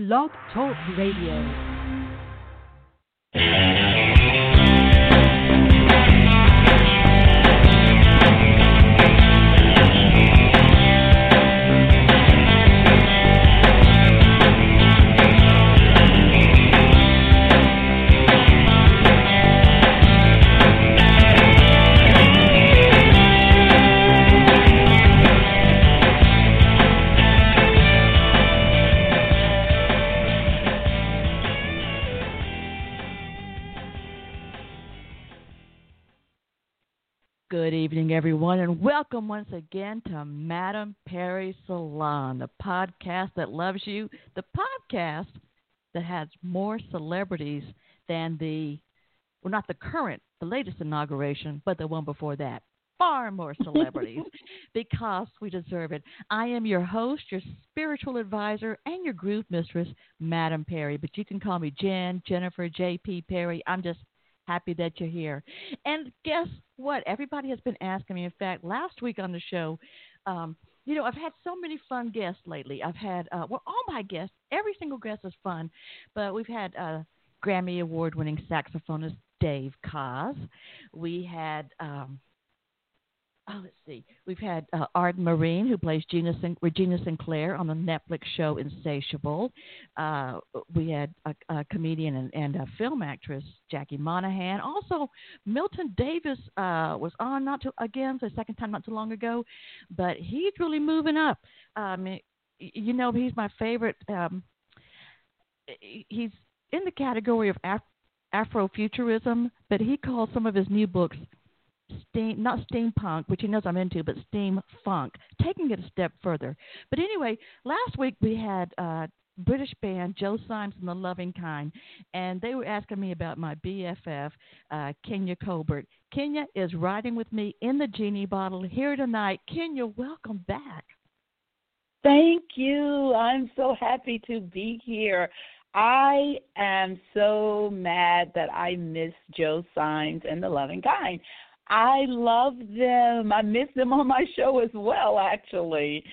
Blog Talk Radio. Everyone, and welcome once again to Madam Perry Salon, the podcast that loves you, the podcast that has more celebrities than the, well, not the current, the latest inauguration, but the one before that. Far more celebrities because we deserve it. I am your host, your spiritual advisor, and your group mistress, Madam Perry. But you can call me Jen, Jennifer, JP Perry. I'm just happy that you're here. And guess what? Everybody has been asking me. In fact, last week on the show, um, you know, I've had so many fun guests lately. I've had, uh, well, all my guests, every single guest is fun, but we've had uh, Grammy Award winning saxophonist Dave Koz. We had, um, oh, let's see. We've had uh, Arden Myrin, who plays Gina Sin- Regina Sinclair on the Netflix show Insatiable. Uh, we had a, a comedian and, and, a film actress, Jackie Monahan. Also, Milton Davis uh, was on not too again, the second time not too long ago, but he's really moving up. Um, you know, he's my favorite. Um, he's in the category of Af- Afrofuturism, but he calls some of his new books steam, not steampunk, which he knows I'm into, but steam funk, taking it a step further. But anyway, last week we had uh, British band Joe Symes and the Loving Kind, and they were asking me about my BFF, uh, Kinia Colbert. Kinia is riding with me in the genie bottle here tonight. Kinia, welcome back. Thank you. I'm so happy to be here. I am so mad that I missed Joe Symes and the Loving Kind. I love them. I miss them on my show as well, actually.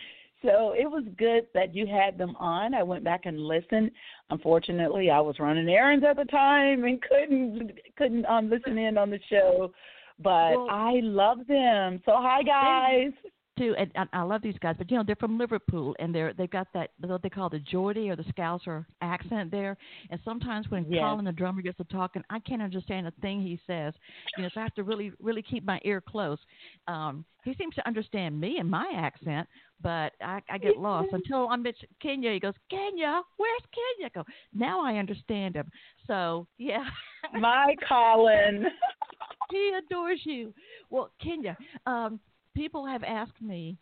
So it was good that you had them on. I went back and listened. Unfortunately, I was running errands at the time and couldn't couldn't um, listen in on the show. But well, I love them. So hi guys too, and, and I love these guys, but you know they're from Liverpool, and they're they've got that what they call the Geordie or the Scouser accent there. And sometimes when yes. Colin the drummer gets to talking, I can't understand a thing he says. You know, so I have to really really keep my ear close. Um, he seems to understand me and my accent, but I, I get lost until I'm Mitch Kinia. He goes, Kinia, where's Kinia? I go, now I understand him. So yeah, my Colin. he adores you. Well, Kinia. Um, people have asked me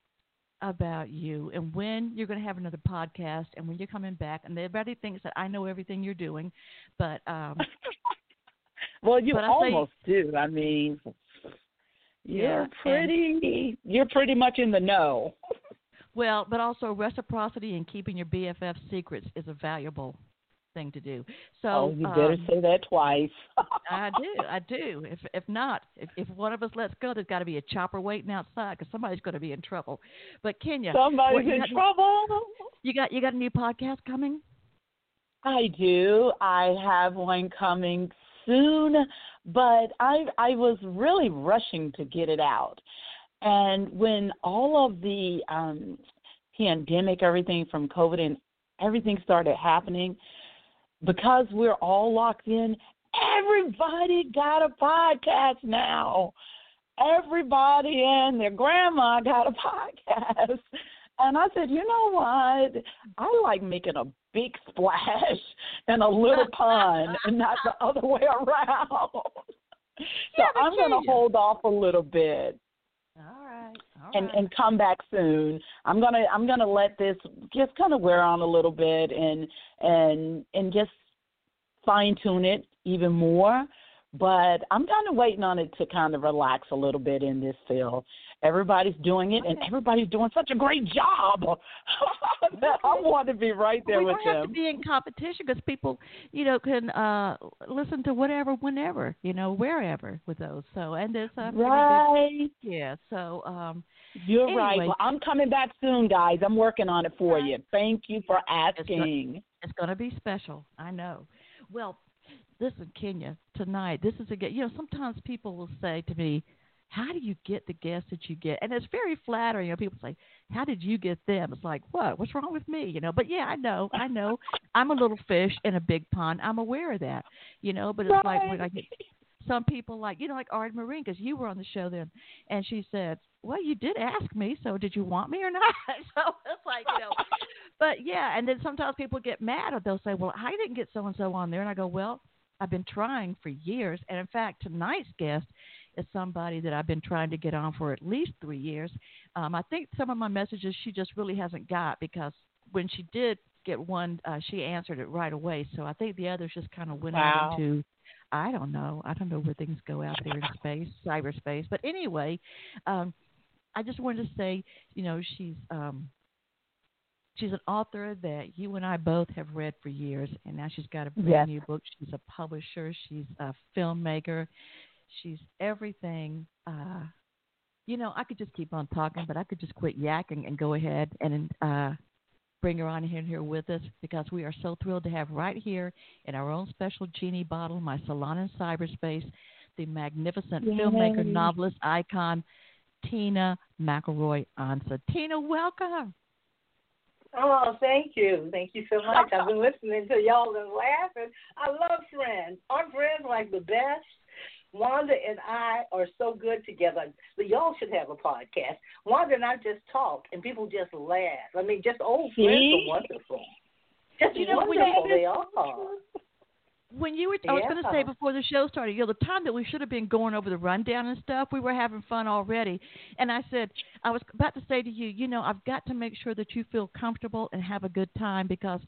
about you and when you're going to have another podcast and when you're coming back. And everybody thinks that I know everything you're doing, but um, well, you almost say, do. I mean, you're yeah, pretty. You're pretty much in the know. well, but also reciprocity and keeping your BFF secrets is a valuable thing to do. So oh, you better um, say that twice. I do, I do. If if not, if if one of us lets go, there's got to be a chopper waiting outside because somebody's going to be in trouble. But Kinia, somebody's in got, trouble. You got you got a new podcast coming? I do. I have one coming soon, but I I was really rushing to get it out. And when all of the um pandemic, everything from COVID and everything started happening, because we're all locked in, everybody got a podcast now. Everybody and their grandma got a podcast. And I said, you know what? I like making a big splash and a little pun and not the other way around. so yeah, I'm going to hold off a little bit. All right. All and right. and come back soon. I'm gonna I'm gonna let this just kind of wear on a little bit and and and just fine tune it even more. But I'm kind of waiting on it to kind of relax a little bit in this field. Everybody's doing it, and everybody's doing such a great job I want to be right there we with them. We have to be in competition because people, you know, can uh listen to whatever, whenever, you know, wherever with those. So and there's uh, right, yeah. So um, you're anyway. right. Well, I'm coming back soon, guys. I'm working on it for you. Thank you for asking. It's going to be special. I know. Well, listen, Kinia, tonight, this is again. You know, sometimes people will say to me, how do you get the guests that you get? And it's very flattering. You know, people say, how did you get them? It's like, what? What's wrong with me? You know, but yeah, I know, I know. I'm a little fish in a big pond. I'm aware of that. You know, but it's right. like when I get some people like, you know, like Arden Myrin, because you were on the show then, and she said, well, you did ask me, so did you want me or not? so it's like, you know, but yeah, and then sometimes people get mad or they'll say, well, I didn't get so and so on there, and I go, well, I've been trying for years, and in fact, tonight's guest is somebody that I've been trying to get on for at least three years. Um, I think some of my messages she just really hasn't got because when she did get one, uh, she answered it right away. So I think the others just kind of went wow. into I don't know. I don't know where things go out there in space, cyberspace. But anyway, um, I just wanted to say, you know, she's um, she's an author that you and I both have read for years, and now she's got a brand yes. new book. She's a publisher. She's a filmmaker. She's everything. Uh, you know, I could just keep on talking, but I could just quit yakking and go ahead and uh, bring her on here, here with us because we are so thrilled to have right here in our own special genie bottle, my salon in cyberspace, the magnificent Yay. filmmaker, novelist, icon, Tina McElroy Ansa. Tina, welcome. Oh, thank you. Thank you so much. I've been listening to y'all and laughing. I love friends. Our friends like the best. Wanda and I are so good together. Y'all should have a podcast. Wanda and I just talk, and people just laugh. I mean, just old friends are wonderful. Just you know, wonderful they are. When you were, I was going to say before the show started, you know, the time that we should have been going over the rundown and stuff, we were having fun already. And I said, I was about to say to you, you know, I've got to make sure that you feel comfortable and have a good time because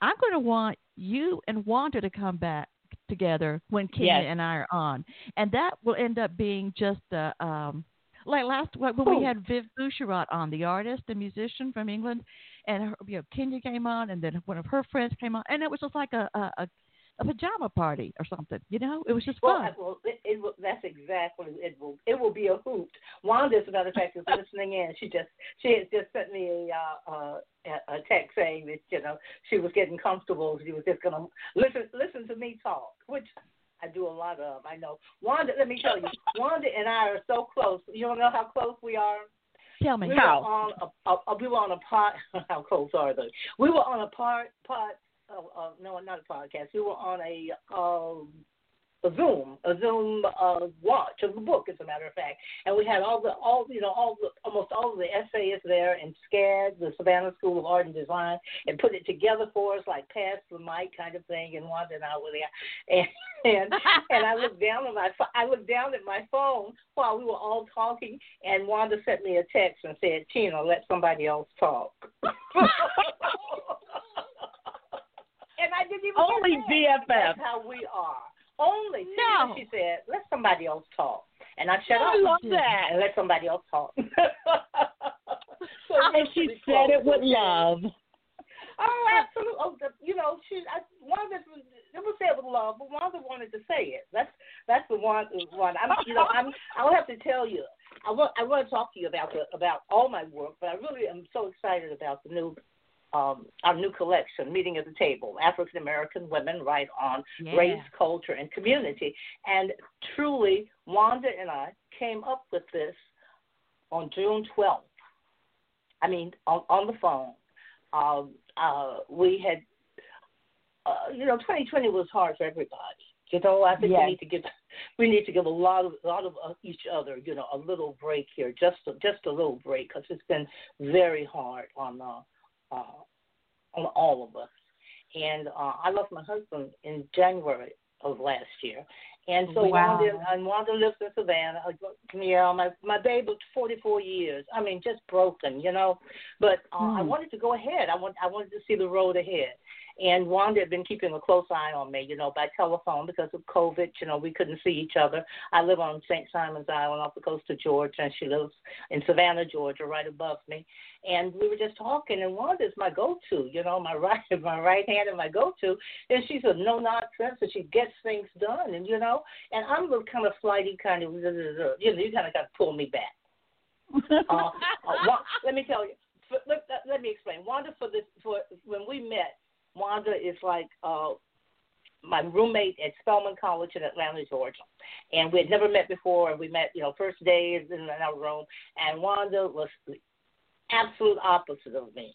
I'm going to want you and Wanda to come back together when Kinia yes. and I are on, and that will end up being just a. Um, like last when we oh. had Viv Boucherat on, the artist, the musician from England, and her, you know Kinia came on, and then one of her friends came on, and it was just like a, a, a pajama party or something. You know, it was just well, fun. Well, it, it, that's exactly it. Will it will be a hoot. Wanda, as a matter of fact, is listening in. She just she has just sent me a uh, uh, a text saying that you know she was getting comfortable. She was just gonna listen listen to me talk, which I do a lot of. I know Wanda. Let me tell you, Wanda and I are so close. You don't know how close we are. Tell me we how. Were on a, a, we were on a part. How close are they? We were on a part part uh, uh, no, not a podcast. We were on a uh, a Zoom, a Zoom uh, watch of the book, as a matter of fact, and we had all the all you know all the almost all of the essayists there and SCAD, the Savannah School of Art and Design, and put it together for us like pass the mic kind of thing. And Wanda and I were there, and and and I looked down at my I looked down at my phone while we were all talking, and Wanda sent me a text and said, "Tina, let somebody else talk." and I didn't even only BFF. That's how we are. Only no. She said, "Let somebody else talk," and I shut up. I love mm-hmm. that. And let somebody else talk. so and she said it with love. Oh, absolutely. Oh, the, you know, she I, one of was it was said with love, but Wanda wanted to say it. That's that's the one. One. I'm, you know, I'm. I'll have to tell you. I want. I want to talk to you about the about all my work, but I really am so excited about the new um, our new collection, Meeting at the Table, African American Women Write on yeah. Race, Culture, and Community. And truly, Wanda and I came up with this on June 12th. I mean, on, on the phone. Um, uh, we had, uh, you know, 2020 was hard for everybody. You know, I think yes. we need to give we need to give a lot of a lot of uh, each other, you know, a little break here, just a, just a little break, because it's been very hard on uh, uh, on all of us. And uh, I lost my husband in January of last year. And so wow. Wanda and Wanda lives in Savannah. Yeah, my my babe was 44 years. I mean, just broken, you know. But uh, mm. I wanted to go ahead. I want I wanted to see the road ahead. And Wanda had been keeping a close eye on me, you know, by telephone because of COVID. You know, we couldn't see each other. I live on St. Simons Island off the coast of Georgia, and she lives in Savannah, Georgia, right above me. And we were just talking, and Wanda's my go-to, you know, my right, my right hand and my go-to. And she's a no-nonsense, and she gets things done, and you know, and I'm the kind of flighty kind of, you know, you kind of got to pull me back. uh, uh, let me tell you. Let, let me explain. Wanda, for this, for when we met, Wanda is like uh, my roommate at Spelman College in Atlanta, Georgia. And we had never met before, and we met, you know, first day in our room. And Wanda was the absolute opposite of me.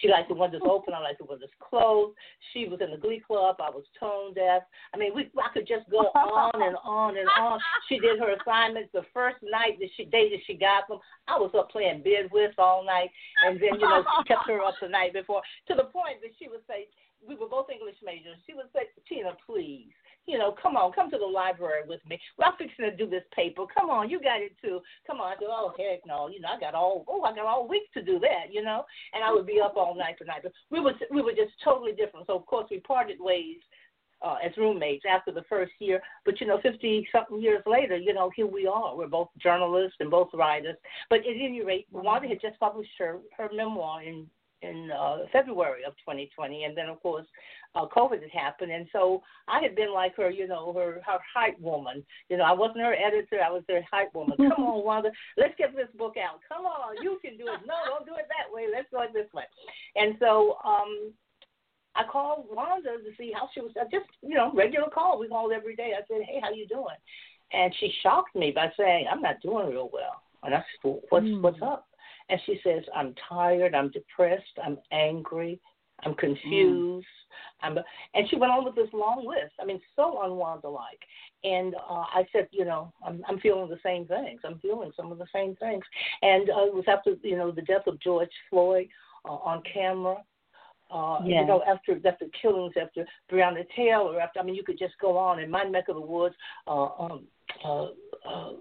She liked the windows open. I liked the windows closed. She was in the Glee Club. I was tone deaf. I mean, we I could just go on and on and on. She did her assignments the first night that she day that she got them. I was up playing bid whist all night, and then you know she kept her up the night before to the point that she would say we were both English majors. She would say, Tina, please, you know, come on, come to the library with me. Well, I'm fixing to do this paper. Come on, you got it too. Come on. I go, oh heck no, you know, I got all oh, I got all week to do that, you know. And I would be up all night for night. But we were we were just totally different. So of course we parted ways uh, as roommates after the first year. But you know, fifty something years later, you know, here we are. We're both journalists and both writers. But at any rate, Wanda had just published her her memoir in in uh, February of 2020, and then of course uh, COVID had happened, and so I had been like her, you know, her her hype woman. You know, I wasn't her editor; I was her hype woman. Come on, Wanda, let's get this book out. Come on, you can do it. No, don't do it that way. Let's do it this way. And so um, I called Wanda to see how she was. I Just you know, regular call. We called every day. I said, Hey, how you doing? And she shocked me by saying, I'm not doing real well. And I said, What's mm. what's up? And she says, I'm tired, I'm depressed, I'm angry, I'm confused. Mm. I'm, and she went on with this long list. I mean, so unwanda like. And uh, I said, you know, I'm, I'm feeling the same things. I'm feeling some of the same things. And uh, it was after, you know, the death of George Floyd uh, on camera. Uh, yes. You know, after after killings, after Breonna Taylor, after I mean, you could just go on. In my neck of the woods, uh, um, uh, uh,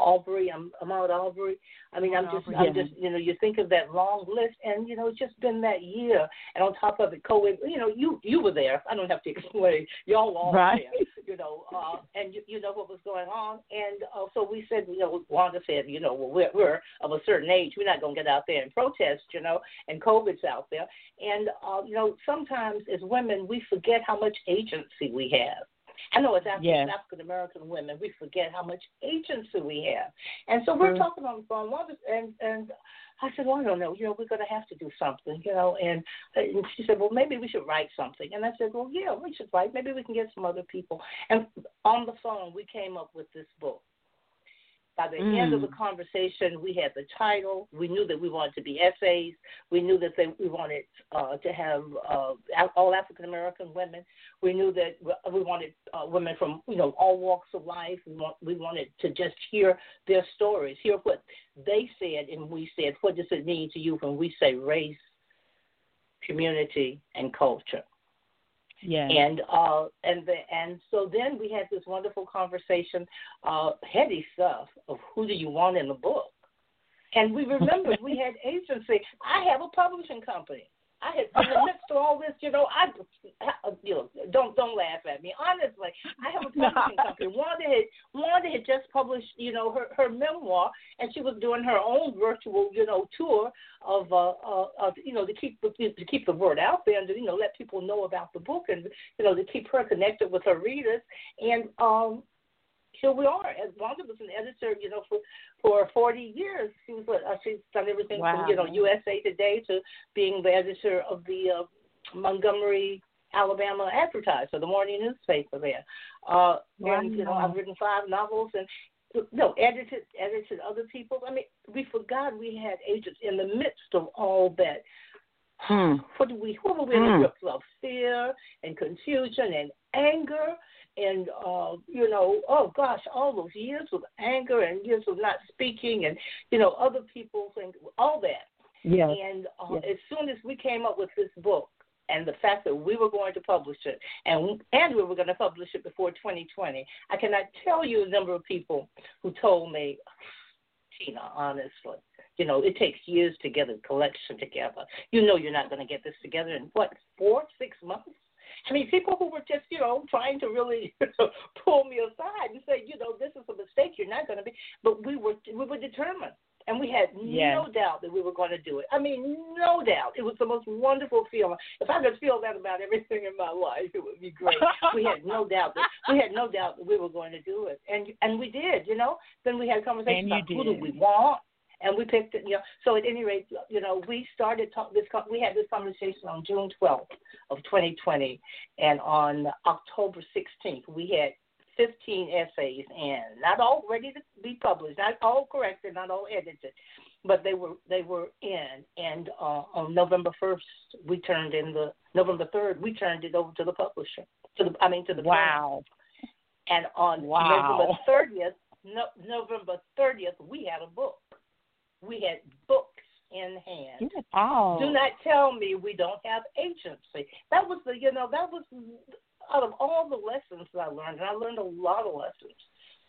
Arbery, I'm Ahmaud Arbery. I mean, I'm just, I'm just, you know, you think of that long list, and you know, it's just been that year, and on top of it, COVID. You know, you you were there. I don't have to explain. Y'all were all right. there. You know, uh, and you, you know what was going on, and uh, so we said, you know, Wanda said, you know, well, we're, we're of a certain age, we're not going to get out there and protest, you know, and COVID's out there, and uh, you know, sometimes as women, we forget how much agency we have I know as African yes. American women, we forget how much agency we have, and so we're mm-hmm. talking on the phone. And and I said, well, I don't know. You know, we're going to have to do something. You know, and, and she said, well, maybe we should write something. And I said, well, yeah, we should write. Maybe we can get some other people. And on the phone, we came up with this book. By the mm. end of the mm. conversation, we had the title. We knew that we wanted to be essays. We knew that they, we wanted uh, to have uh, all African American women. We knew that we wanted uh, women from you know all walks of life. We, want, we wanted to just hear their stories, hear what they said, and we said, what does it mean to you when we say race, community, and culture? Yeah. And uh and the and so then we had this wonderful conversation, uh, heady stuff of who do you want in the book. And we remembered we had agency. I have a publishing company. I had in the midst of all this, you know, I you know, don't don't laugh at me. Honestly, I have a publishing company. Wanda had Wanda had just published, you know, her her memoir, and she was doing her own virtual, you know, tour of uh, uh of you know to keep to keep the word out there and to you know let people know about the book and you know to keep her connected with her readers. And um here we are. As Wanda was an editor, you know, for for 40 years. She was uh, she's done everything wow. from you know USA Today to being the editor of the uh, Montgomery, Alabama Advertiser, the morning newspaper there. Uh, wow. And you know, I've written five novels and no edited edited other people. I mean, we forgot we had agents in the midst of all that. Hmm. What do we? What were we in the grips of? Fear and confusion and anger and uh, you know, oh gosh, all those years of anger and years of not speaking, and you know, other people think all that. Yeah. And uh, as soon as we came up with this book, and the fact that we were going to publish it, and and we were going to publish it before 2020, I cannot tell you the number of people who told me, Tina, honestly, you know, it takes years to get a collection together. You know, you're not going to get this together in what four, six months. I mean, people who were just, you know, trying to really pull me aside and say, you know, this is a mistake. You're not going to be. But we were we were determined, and we had yes. no doubt that we were going to do it. I mean, no doubt. It was the most wonderful feeling. If I could feel that about everything in my life, it would be great. we had no doubt that we had no doubt that we were going to do it, and and we did. You know, then we had conversations about who do we want and we picked it. You know, so at any rate, you know, we started talk, this. We had this conversation on June 12th of 2020, and on October 16th, we had 15 essays in, not all ready to be published, not all corrected, not all edited, but they were they were in. And uh, on November 1st, we turned in the November 3rd, we turned it over to the publisher. To the I mean to the wow. And on wow. November 30th, no, November 30th, we had a book. We had books in hand. Oh. Do not tell me we don't have agency. That was the, you know, that was out of all the lessons that I learned, and I learned a lot of lessons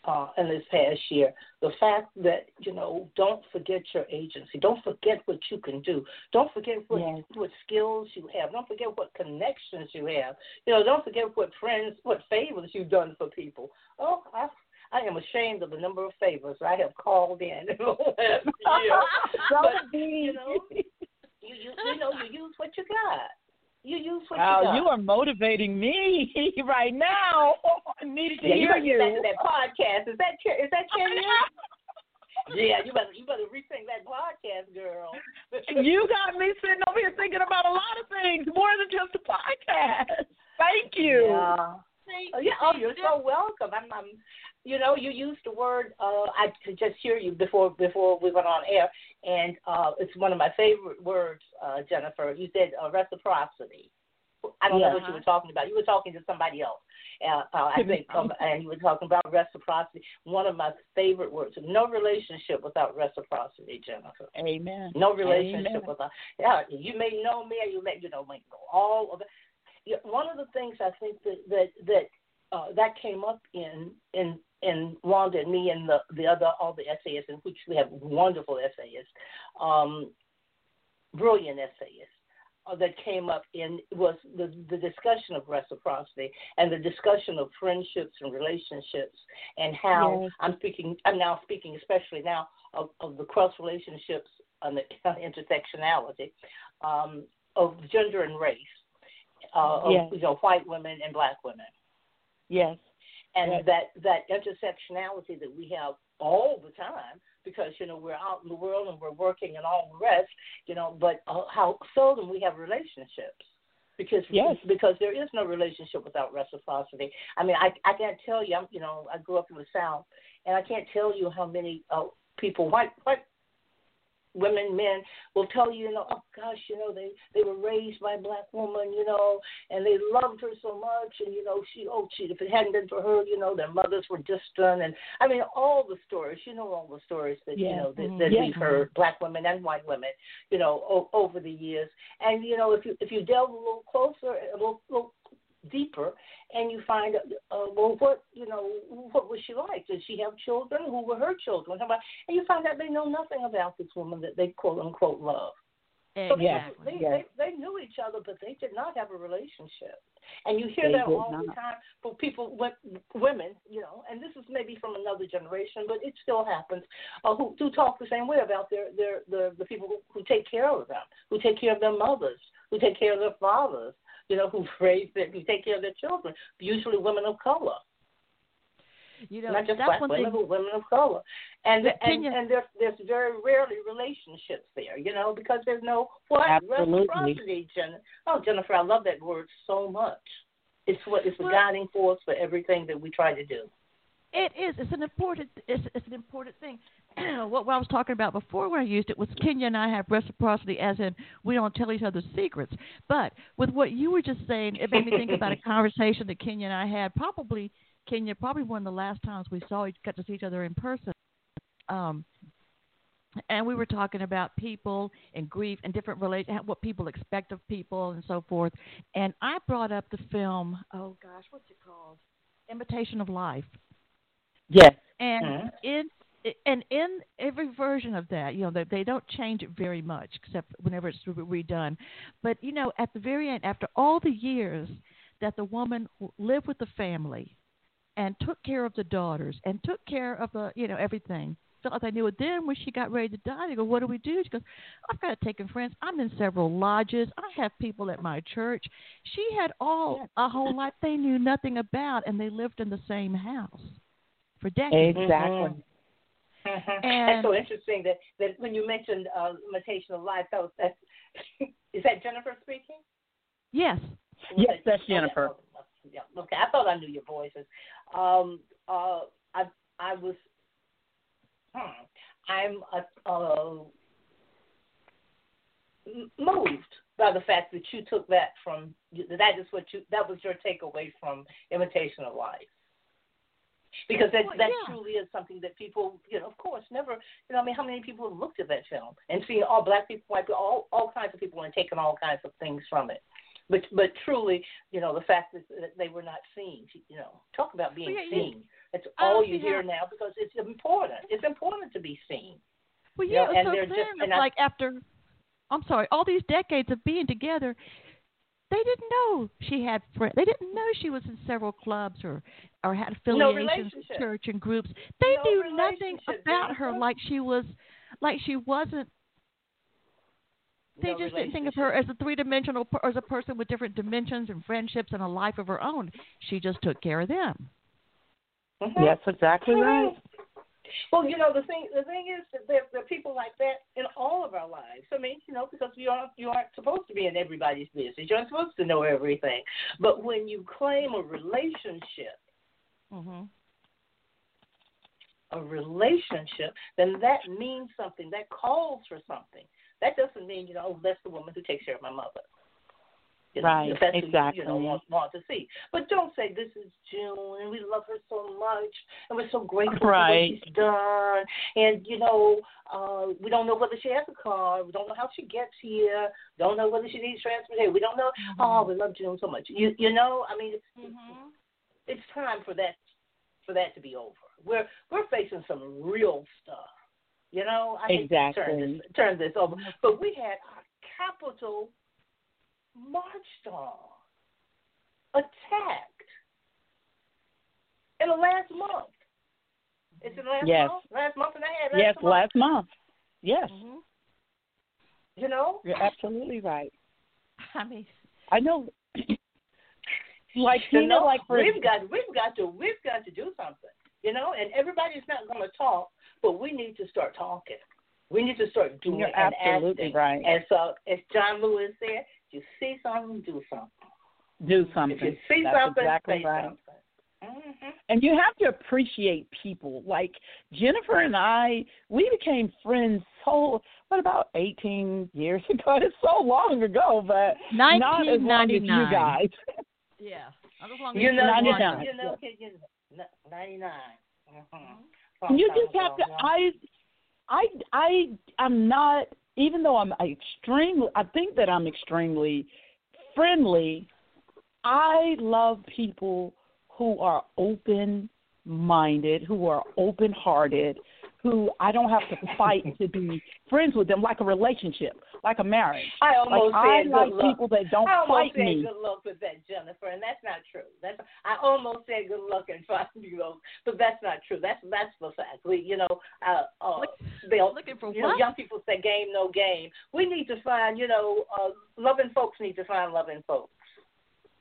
uh, in this past year. The fact that you know, don't forget your agency. Don't forget what you can do. Don't forget what yes. what skills you have. Don't forget what connections you have. You know, don't forget what friends, what favors you've done for people. Oh, I I am ashamed of the number of favors I have called in last year. but, you know, you, you you know you use what you got. You use what wow, you got. you are motivating me right now. I needed to yeah, hear you. you. Back that podcast. Is that is that Kenny? yeah, you better you better rethink that podcast, girl. you got me sitting over here thinking about a lot of things, more than just a podcast. Thank you. Yeah. Oh, yeah. Oh, you're so welcome. I'm, I'm you know, you used the word. Uh, I could just hear you before before we went on air, and uh, it's one of my favorite words, uh, Jennifer. You said uh, reciprocity. I don't yeah. know what you were talking about. You were talking to somebody else. Uh, uh, I think, um, and you were talking about reciprocity. One of my favorite words. No relationship without reciprocity, Jennifer. Amen. No relationship Amen. without. Yeah, you may know me, or you may, you know, know all of it. One of the things I think that that that uh, that came up in in in Wanda and me and the the other all the essayists, in which we have wonderful essayists, um, brilliant essayists. Uh, that came up in was the, the discussion of reciprocity and the discussion of friendships and relationships and how yes. I'm speaking I'm now speaking especially now of, of the cross relationships and the intersectionality um, of gender and race uh, yes. of you know white women and black women yes and yes. that that intersectionality that we have all the time because you know we're out in the world and we're working and all the rest you know but uh, how seldom we have relationships because yes. because there is no relationship without reciprocity i mean i i can't tell you i'm you know i grew up in the south and i can't tell you how many uh, people white white women, men will tell you, you know, oh gosh, you know, they they were raised by a black woman, you know, and they loved her so much, and you know, she, oh, she, if it hadn't been for her, you know, their mothers were distant, and I mean, all the stories, you know, all the stories that yes. you know that, mm-hmm. that yes. we've heard, black women and white women, you know, o- over the years, and you know, if you if you delve a little closer, a little, little deeper and you find uh, well what you know what was she like did she have children who were her children and you find out they know nothing about this woman that they quote unquote love exactly. so they, yes. they, they knew each other but they did not have a relationship and you hear they that all not. the time for people women you know and this is maybe from another generation but it still happens uh, who who talk the same way about their their the the people who, who take care of them who take care of their mothers who take care of their fathers you know, who raise their, who take care of their children, usually women of color. You know, not just that's black one women, thing. but women of color. And and, you- and there's there's very rarely relationships there, you know, because there's no what Absolutely. reciprocity. Jen- oh, Jennifer, I love that word so much. It's what it's the Well- guiding force for everything that we try to do. It is. It's an important. It's, it's an important thing. what, I was talking about before when I used it was Kinia and I have reciprocity, as in we don't tell each other secrets. But with what you were just saying, it made me think about a conversation that Kinia and I had. Probably Kinia, probably one of the last times we saw each, got to see each other in person. Um, and we were talking about people and grief and different relation, what people expect of people and so forth. And I brought up the film. Oh gosh, what's it called? Imitation of Life. Yes. And Mhm. in and in every version of that, you know, they, they don't change it very much, except whenever it's re- redone. But you know, at the very end, after all the years that the woman lived with the family and took care of the daughters and took care of the, you know, everything, felt like they knew it. Then when she got ready to die, they go, "What do we do?" She goes, "I've got to take in friends. I'm in several lodges. I have people at my church." She had all a whole life they knew nothing about, and they lived in the same house for decades. Exactly. Mm-hmm. Mm-hmm. And That's so interesting that, that when you mentioned uh, imitation of life, that was that's is that Jennifer speaking? yes, Yes, that- that's Jennifer. okay, Yeah, okay. I thought I knew your voices. Um, uh, I I was. Hmm, I'm uh, uh, moved by the fact that you took that from that is what you that was your takeaway from imitation of life. Because that Well, that yeah. truly is something that people, you know, of course, never, you know, I mean, how many people have looked at that film and seen all black people, white people, all all kinds of people, and taken all kinds of things from it. But but truly, you know, the fact that, that they were not seen, you know, talk about being Well, yeah, you- seen. That's all you hear how- now because it's important. It's important to be seen. well, You yeah. know, it and was they're so just- and I- like after, I'm sorry, all these decades of being together, they didn't know she had friends. They didn't know she was in several clubs or or had affiliations with relationship. church and groups. They No knew nothing about her like she was, like she wasn't. They No just didn't think of her as a three dimensional, as a person with different dimensions and friendships and a life of her own. She just took care of them. Mhm. Yes, exactly right. Well, you know the thing. The thing is that there, there are people like that in all of our lives. I mean, you know, because you aren't you aren't supposed to be in everybody's business. You're not supposed to know everything. But when you claim a relationship, Mm-hmm. a relationship, then that means something. That calls for something. That doesn't mean you know, oh, that's the woman who takes care of my mother. Know, Right, that's exactly. you, know, want, want to see. But don't say this is June and we love her so much and we're so grateful Right. for what she's done. And you know, uh, we don't know whether she has a car. We don't know how she gets here. Don't know whether she needs transportation. We don't know. Mm-hmm. Oh, we love June so much. You you know, I mean, it's, mm-hmm. it's time for that for that to be over. We're we're facing some real stuff. You know, I hate to turn Exactly. this turn this over, mm-hmm. but we had our capital marched on, attacked in the last month. It's in the last Yes. month, last month and a half. Last Yes, month, last month. Yes, Mm-hmm. You know, you're absolutely right. I mean, I know. like you you know, know, like for we've got we've got to we've got to do something. You know, and everybody's not going to talk, but we need to start talking. We need to start doing You're and absolutely acting. right. And so, as John Lewis said, if you see something, do something. do something. If you see That's something, exactly say right. something. hmm And you have to appreciate people. Like Jennifer and I, we became friends so what about eighteen years ago? It's so long ago, but not as long as you guys. Yeah. Not as long as You know, 99. you know, you know, ninety nine. Mm-hmm. You just have to. I, I, I, I'm not. Even though I'm extremely, I think that I'm extremely friendly. I love people who are open minded, who are open hearted, who I don't have to fight to be friends with them, like a relationship, like a marriage. I Like almost I said like good luck. people that don't I almost fight said me. good luck with that, Jennifer, and that's not true. That's I almost said good luck and finding you know, but that's not true. That's that's the fact. We, you know, uh, uh, they'll Looking for you know, what? young people say game no game. We need to find, you know, uh, loving folks need to find loving folks.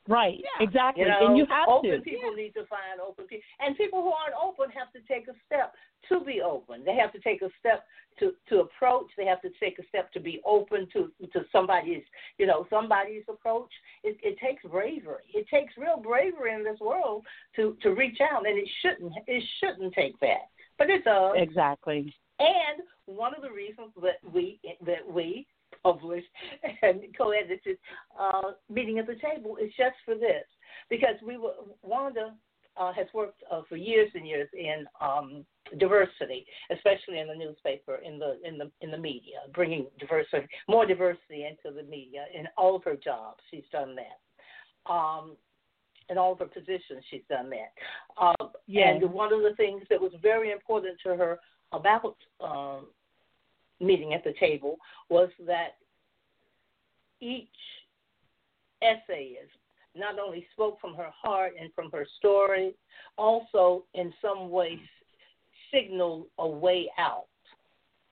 Right, Yeah. exactly. You know, and you have open to. people need to find open people, and people who aren't open have to take a step to be open. They have to take a step to to approach. They have to take a step to be open to to somebody's, you know, somebody's approach. It, it takes bravery. It takes real bravery in this world to to reach out, and it shouldn't it shouldn't take that, but it does. Exactly. And one of the reasons that we that we published and co-edited uh, meeting at the table is just for this, because we were Wanda uh, has worked uh, for years and years in um, diversity, especially in the newspaper, in the in the in the media, bringing diversity, more diversity into the media in all of her jobs. She's done that. Um, in all of her positions, she's done that. Um, Yes. And one of the things that was very important to her about um, meeting at the table was that each essayist not only spoke from her heart and from her story, also in some way signaled a way out.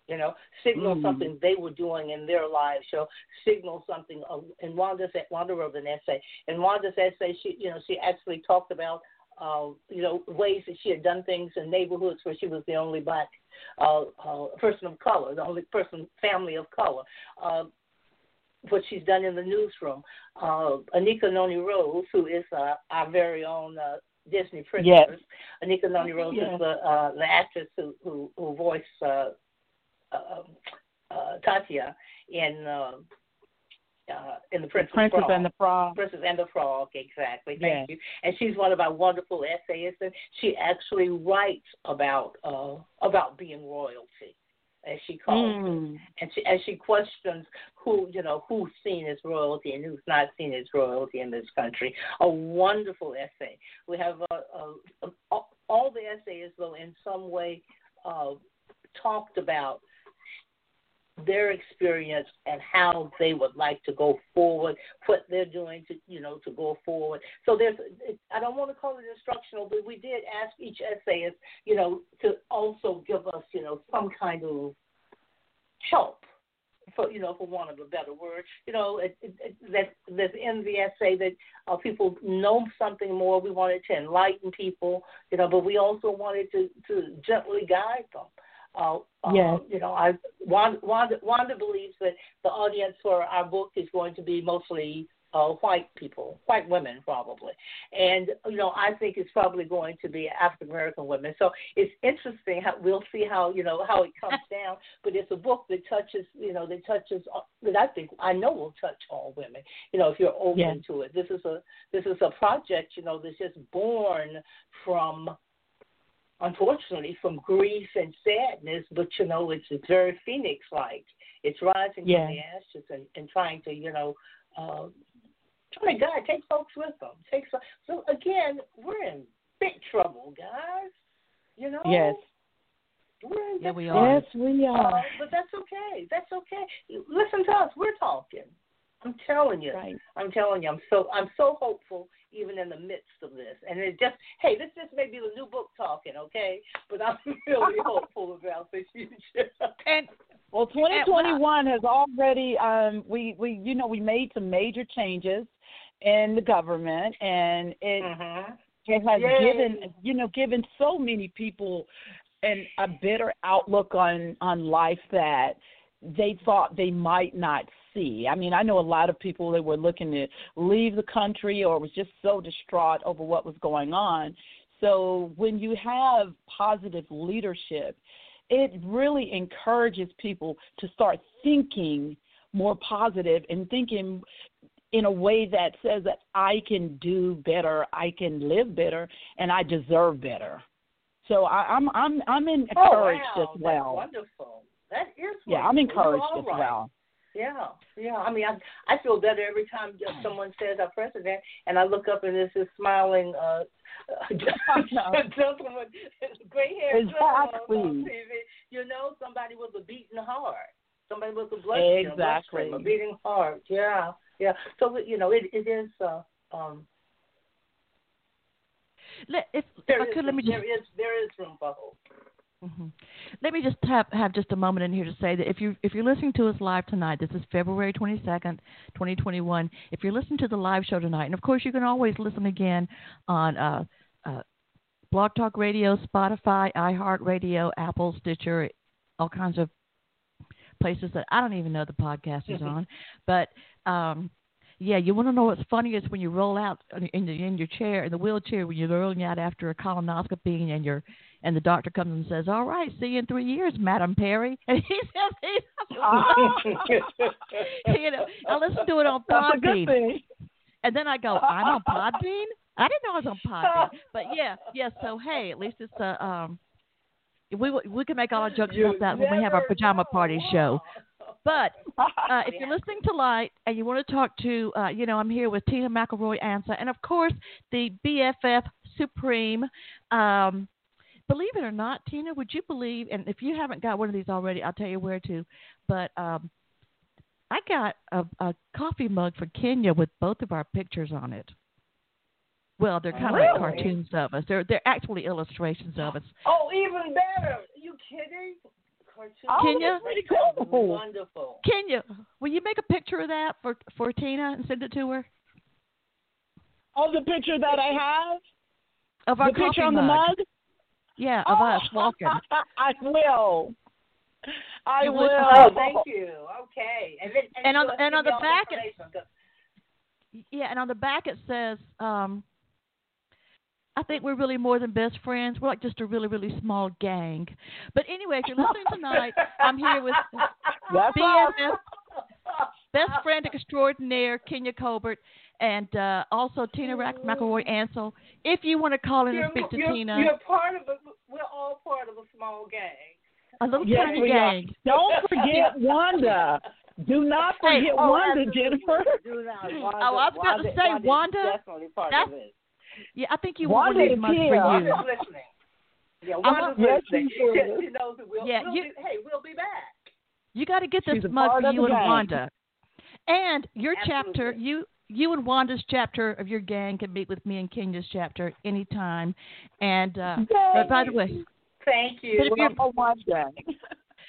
You know, signal Mm. something they were doing in their lives. So signal something. And Wanda said, Wanda wrote an essay. And Wanda's essay, she, you know, she actually talked about uh, you know, ways that she had done things in neighborhoods where she was the only black uh, uh, person of color, the only person, family of color. Uh, what she's done in the newsroom. Uh, Anika Noni Rose, who is uh, our very own uh, Disney princess. Yes. Anika Noni Rose Yes. is the, uh, the actress who who, who voiced uh, uh, uh, Tatia in uh, uh, in the Princess, Princess Frog. and the Frog. Princess and the Frog, exactly. Thank Yes. you. And she's one of our wonderful essayists, and she actually writes about uh, about being royalty, as she calls it Mm. and she and she questions who you know who's seen as royalty and who's not seen as royalty in this country. A wonderful essay. We have a, a, a, all the essays though in some way uh, talked about their experience and how they would like to go forward, what they're doing to you know to go forward. So there's I don't want to call it instructional, but we did ask each essayist you know to also give us you know some kind of help for you know for want of a better word you know it, it, that that's in the essay that uh, people know something more we wanted to enlighten people you know but we also wanted to to gently guide them uh, Yes. uh, you know, I Wanda, Wanda, Wanda believes that the audience for our book is going to be mostly uh, white people, white women probably, and you know, I think it's probably going to be African American women. So it's interesting. How, we'll see how you know how it comes down, but it's a book that touches, you know, that touches uh, that I think I know will touch all women. You know, if you're open Yes. to it. This is a this is a project, you know, that's just born from unfortunately from grief and sadness, but you know, it's it's very phoenix like. It's rising Yeah. from the ashes and, and trying to, you know, uh trying to God, take folks with them. Take so, so again, we're in big trouble, guys. You know? Yes. We're in Yeah, we trouble. are. Yes, we Uh, are. but that's okay. That's okay. Listen to us. We're talking. I'm telling you. Right. I'm telling you. I'm so I'm so hopeful even in the midst of this. And it just hey, this just may be the new book talking, okay? But I'm really hopeful about the future. And Well, 2021 has already um we we you know we made some major changes in the government and it mm-hmm. it has Yay. given you know given so many people an a better outlook on on life that they thought they might not see. I mean, I know a lot of people that were looking to leave the country or was just so distraught over what was going on. So when you have positive leadership, it really encourages people to start thinking more positive and thinking in a way that says that I can do better, I can live better, and I deserve better. So I, I'm I'm I'm oh, encouraged oh, wow. as well. That's wonderful. That is Yeah, I'm encouraged as right. well. Yeah, yeah. I mean, I I feel better every time someone says our president, and I look up and there's this smiling uh, gentleman, with gray hair Exactly. on TV. You know, somebody with a beating heart, somebody with a blood, Exactly. a beating heart. Yeah, yeah. So you know, it it is. Uh, um, let, if, there if I could, let me just there is there is room for hope. Hmm Let me just have, have just a moment in here to say that if you if you're listening to us live tonight, this is February 22nd, 2021. If you're listening to the live show tonight, and of course you can always listen again on uh, uh, Blog Talk Radio, Spotify, iHeartRadio, Apple, Stitcher, all kinds of places that I don't even know the podcast is on. But um, yeah, you want to know what's funniest when you roll out in the in your chair in the wheelchair when you're rolling out after a colonoscopy and you're and the doctor comes and says, "All right, see you in three years, Madam Perry." And he says, he's, "You know, I listen to it on That's a good Podbean, and then I go, "I'm on Podbean." I didn't know I was on Podbean, but yeah, yeah. So hey, at least it's a um. We we can make all our jokes about that when we have our pajama know. party show. But uh, if you're listening to Light and you want to talk to, uh, you know, I'm here with Tina McElroy Ansa, and of course the BFF Supreme. Um, believe it or not, Tina, would you believe? And if you haven't got one of these already, I'll tell you where to. But um, I got a, a coffee mug for Kinia with both of our pictures on it. Well, they're kind of like cartoons of us. They're they're actually illustrations of us. Oh, even better. Are you kidding? Cartoon. Oh, Kinia? that's pretty That's cool. Wonderful. Kinia, will you make a picture of that for for Tina and send it to her? Oh, the picture that I have. of our the picture on mug. the mug. Yeah, of us walking. I will. I will. Oh, thank you. Okay. And then And on the- and on the back it- Yeah, and on the back it says, um, I think we're really more than best friends. We're like just a really, really small gang. But anyway, if you're listening tonight, I'm here with That's. BFF, best friend extraordinaire, Kinia Colbert, and uh, also Tina Rack McElroy Ansa. If you want to call in and you're, speak to you're, Tina, You're part of a. We're all part of a small gang. a little Yes, tiny we are. gang. Don't forget Wanda. Do not Hey, forget Oh, Wanda. Jennifer. Do not. Oh, I was about to say, Wanda's Wanda, Definitely part that's- of it. Yeah, I think you want Wanda one of is these mugs here. for you. Wanda's listening. Yeah, Wanda's Yes, listening. she is. She, she knows that we'll. Yeah, we'll you- be, hey, we'll be back. You got to get this mug for you and. Wanda. And your chapter, you you and Wanda's chapter of your gang can meet with me and Kinia's chapter anytime. And uh, by the way, Thank you. But if you're- Well, one day.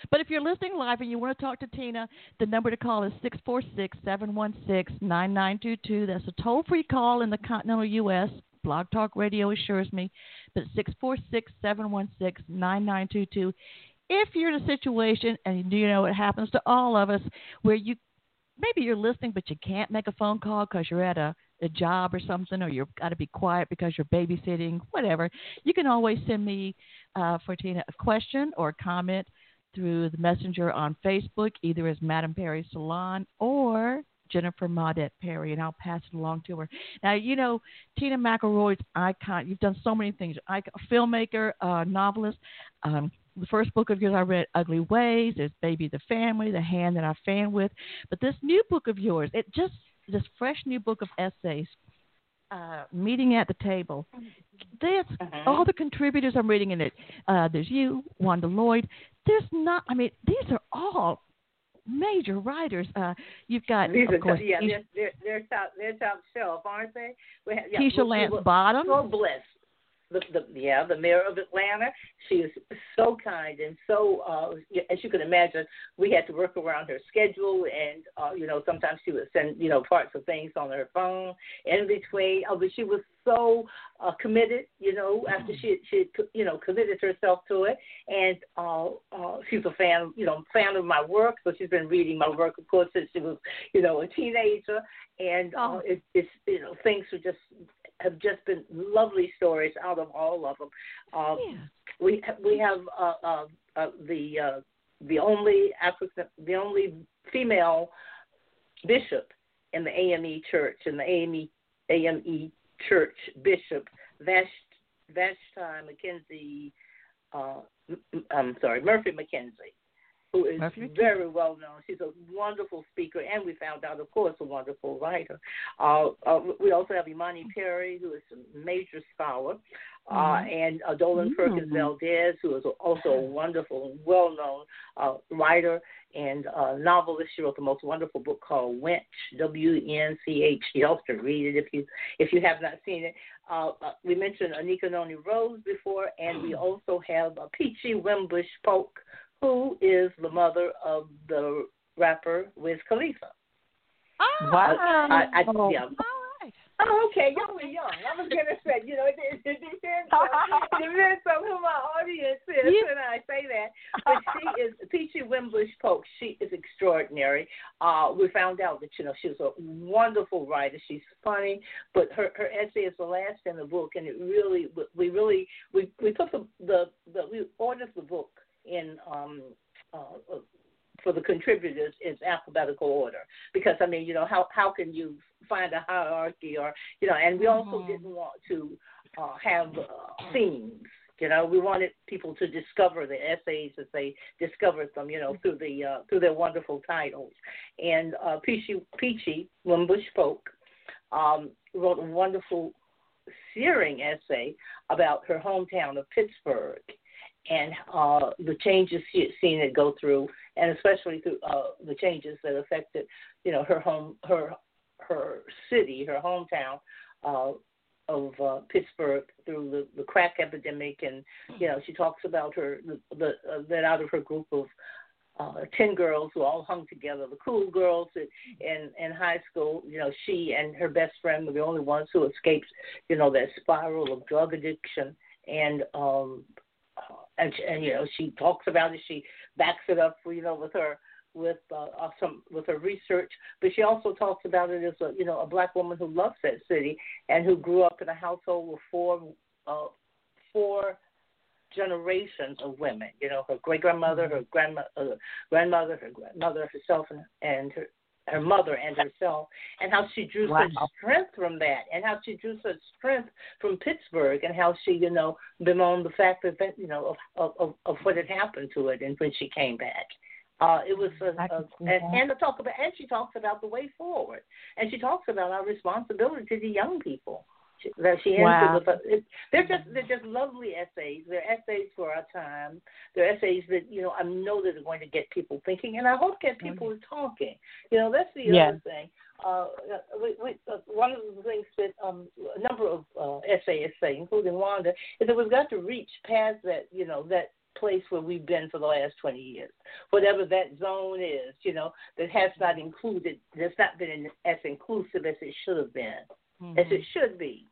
but if you're listening live and you want to talk to Tina, the number to call is six four six seven one six nine nine two two. That's a toll free call in the continental U.S. Blog Talk Radio assures me, but six four six seven one six nine nine two two. If you're in a situation, and you know it happens to all of us, where you maybe you're listening but you can't make a phone call because you're at a, a job or something, or you've got to be quiet because you're babysitting, whatever, you can always send me uh, for Tina a question or a comment through the messenger on Facebook, either as Madame Perry Salon or Jennifer Maudette Perry, and I'll pass it along to her. Now, you know, Tina McElroy's icon. You've done so many things. I, a filmmaker, uh, novelist. Um, the first book of yours I read, Ugly Ways. There's Baby the Family, The Hand That I Fan With. But this new book of yours, it just this fresh new book of essays, uh, meeting at the table. This Mhm. all the contributors I'm reading in it. Uh, there's you, Wanda Lloyd. There's not. I mean, these are all major writers. Uh, you've got, These of are course, yeah, Keisha, they're, they're, they're top they're top shelf, aren't they? We have, yeah, Keisha Lance Bottoms. So blessed. The, the yeah, the mayor of Atlanta. She is so kind and so uh as you can imagine, we had to work around her schedule and uh, you know, sometimes she would send, you know, parts of things on her phone in between. Oh, but she was so uh committed, you know, after she she you know, committed herself to it and uh uh she's a fan, you know, fan of my work, so she's been reading my work of course since she was, you know, a teenager and uh, Oh. it, it's you know, things are just have just been lovely stories out of all of them. Uh, Yeah. we we have uh, uh, uh, the uh, the only African the only female bishop in the AME church in the AME AME church bishop Vash Vashti McKenzie uh, I'm sorry Murphy McKenzie who is very well known. She's a wonderful speaker, and we found out, of course, a wonderful writer. Uh, uh, we also have Imani Perry, who is a major scholar, uh, Mhm. and uh, Dolen Mhm. Perkins Valdez, who is also a wonderful well known uh, writer and uh, novelist. She wrote the most wonderful book called Wench, W N C H. You have to read it if you if you have not seen it. Uh, uh, we mentioned Anika Noni Rose before, and we also have uh, Peachy Wimbush Polk, who is the mother of the rapper Wiz Khalifa. Oh, Wow. I, I, yeah. all right. Oh, okay, you were young. I was gonna say, you know, it, it, it depends. On, it depends on who my audience is You- when I say that. But she is Peachy Wimbush Polk. She is extraordinary. Uh, we found out that you know she was a wonderful writer. She's funny, but her her essay is the last in the book, and it really we really we we took the the, the we ordered the book in um uh, for the contributors is alphabetical order. Because I mean you know how how can you find a hierarchy or you know and we also Mhm. didn't want to uh, have uh, themes you know. We wanted people to discover the essays as they discovered them you know through the uh, through their wonderful titles. And uh, Peachy Peachy Wimbush Polk um, wrote a wonderful searing essay about her hometown of Pittsburgh and uh, the changes she had seen it go through, and especially through uh, the changes that affected, you know, her home, her her city, her hometown uh, of uh, Pittsburgh through the, the crack epidemic, and you know, she talks about her the, the uh, that out of her group of uh, ten girls who all hung together. The cool girls in in high school, you know, she and her best friend were the only ones who escaped, you know, that spiral of drug addiction. And um, and, and you know, she talks about it. She backs it up, you know, with her with uh, uh, some with her research, but she also talks about it as a you know a black woman who loves that city and who grew up in a household with four uh, four generations of women. You know, her great grandmother, her grandma, uh, grandmother, her grandmother herself, and, and her her mother and herself, and how she drew wow. such strength from that, and how she drew such strength from Pittsburgh, and how she, you know, bemoaned the fact that, you know, of, of of what had happened to it, and when she came back. Uh, it was a, a and, and to talk about, and she talks about the way forward, and she talks about our responsibility to the young people that she ends wow. with. It, they're just they're just lovely essays. They're essays for our time. They're essays that you know I know that are going to get people thinking, and I hope get mm-hmm. people mm-hmm. talking. You know, that's the yeah. other thing. Uh, we, we, uh, one of the things that um, a number of uh, essayists say, including Wanda, is that we've got to reach past that you know that place where we've been for the last 20 years, whatever that zone is, you know, that has not included, that's not been as inclusive as it should have been, mm-hmm. as it should be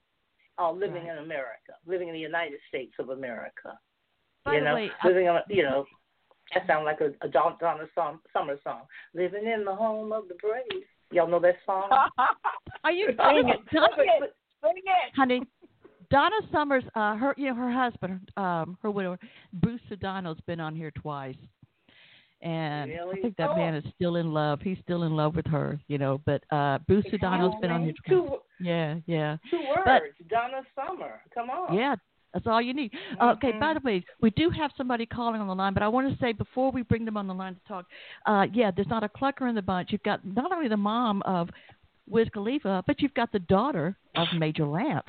uh, living right. in America, living in the United States of America. By you know, way, living on, you know, that sounds like a, a Donna Summer song. Living in the home of the brave. Y'all know that song? Are you sing it? Sing it, sing it, honey. Donna Summers, uh, her you know her husband, um, her widower, Bruce Sudano's been on here twice, and really? I think that oh. man is still in love. He's still in love with her, you know. But uh, Bruce Sudano's been on here twice. Yeah, yeah. Two words, but, Donna Summer. Come on. Yeah, that's all you need. Mm-hmm. Okay, by the way, we do have somebody calling on the line, but I want to say before we bring them on the line to talk, uh, yeah, there's not a clucker in the bunch. You've got not only the mom of Wiz Khalifa, but you've got the daughter of Major Lance.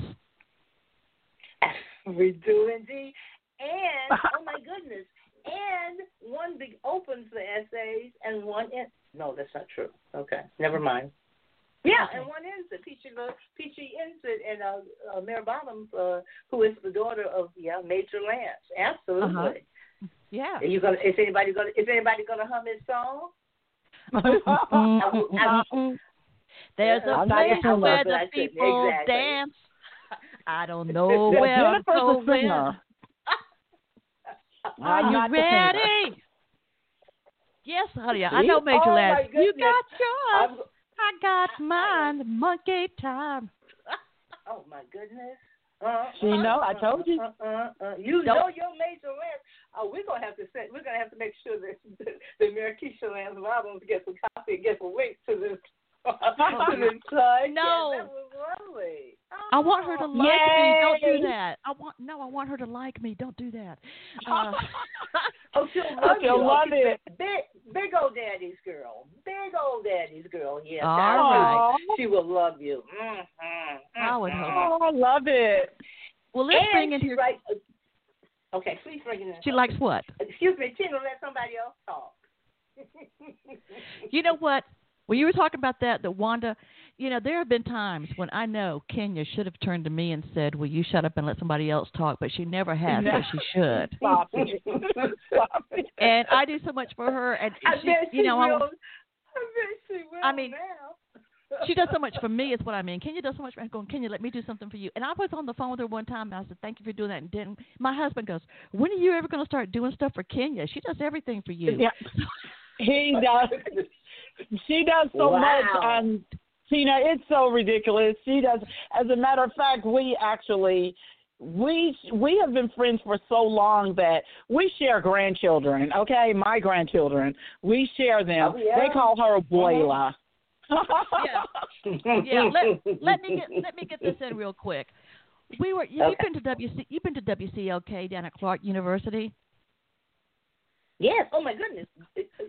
We do indeed. And, oh my goodness, and one big opens the essays and one in. No, that's not true. Okay, never mind. Yeah, and one ends it. Peachy, Peachy ends it, and uh, uh, Mary Bottoms, uh, who is the daughter of yeah Major Lance. Absolutely. Uh-huh. Yeah. Are you gonna? Is anybody gonna? Is anybody gonna hum his song? There's a place where the people exactly. dance. I don't know where I'm going. Are you ready? Yes, honey. I know Major oh Lance. You got yours. I'm, I got mine. Monkey time. oh my goodness. Uh, she uh, know. I told you. Uh, uh, uh, you know your major Lance. Oh, we're gonna have to send. We're gonna have to make sure that the, the Marquisha Lance albums gets a copy and gets a link to this no. that was lovely. Oh, I want her to like Yay. me. Don't do that. I want no. I want her to like me. Don't do that. Uh, oh, she'll love she'll you. love it. Big, big old daddy's girl. Big old daddy's girl. Yes, All right. She will love you. Mm-hmm. I would hope. Oh, I love it. Well, let's and bring in here. Right, okay, please bring in. She likes what? Excuse me, Tina. Let somebody else talk. you know what? When you were talking about that, that Wanda, you know, there have been times when I know Kinia should have turned to me and said, "Will you shut up and let somebody else talk?" But she never has, no. so she should. Stop it. Stop it. And I do so much for her, and I she, bet she you know, will. I, I bet she will. I mean, now. she does so much for me. Is what I mean. Kinia does so much for me. I'm going, Kinia, let me do something for you. And I was on the phone with her one time, and I said, "Thank you for doing that." And then my husband goes, "When are you ever going to start doing stuff for Kinia? She does everything for you." Yeah. he does. She does so wow. much, and Tina, it's so ridiculous. She does. As a matter of fact, we actually we we have been friends for so long that we share grandchildren. Okay, my grandchildren, we share them. Oh, yeah. They call her Abuela. Uh-huh. yeah, yeah. Let, let me get let me get this in real quick. We were you've Okay. been to WC you've been to WCLK down at Clark University. Yes. Oh my goodness.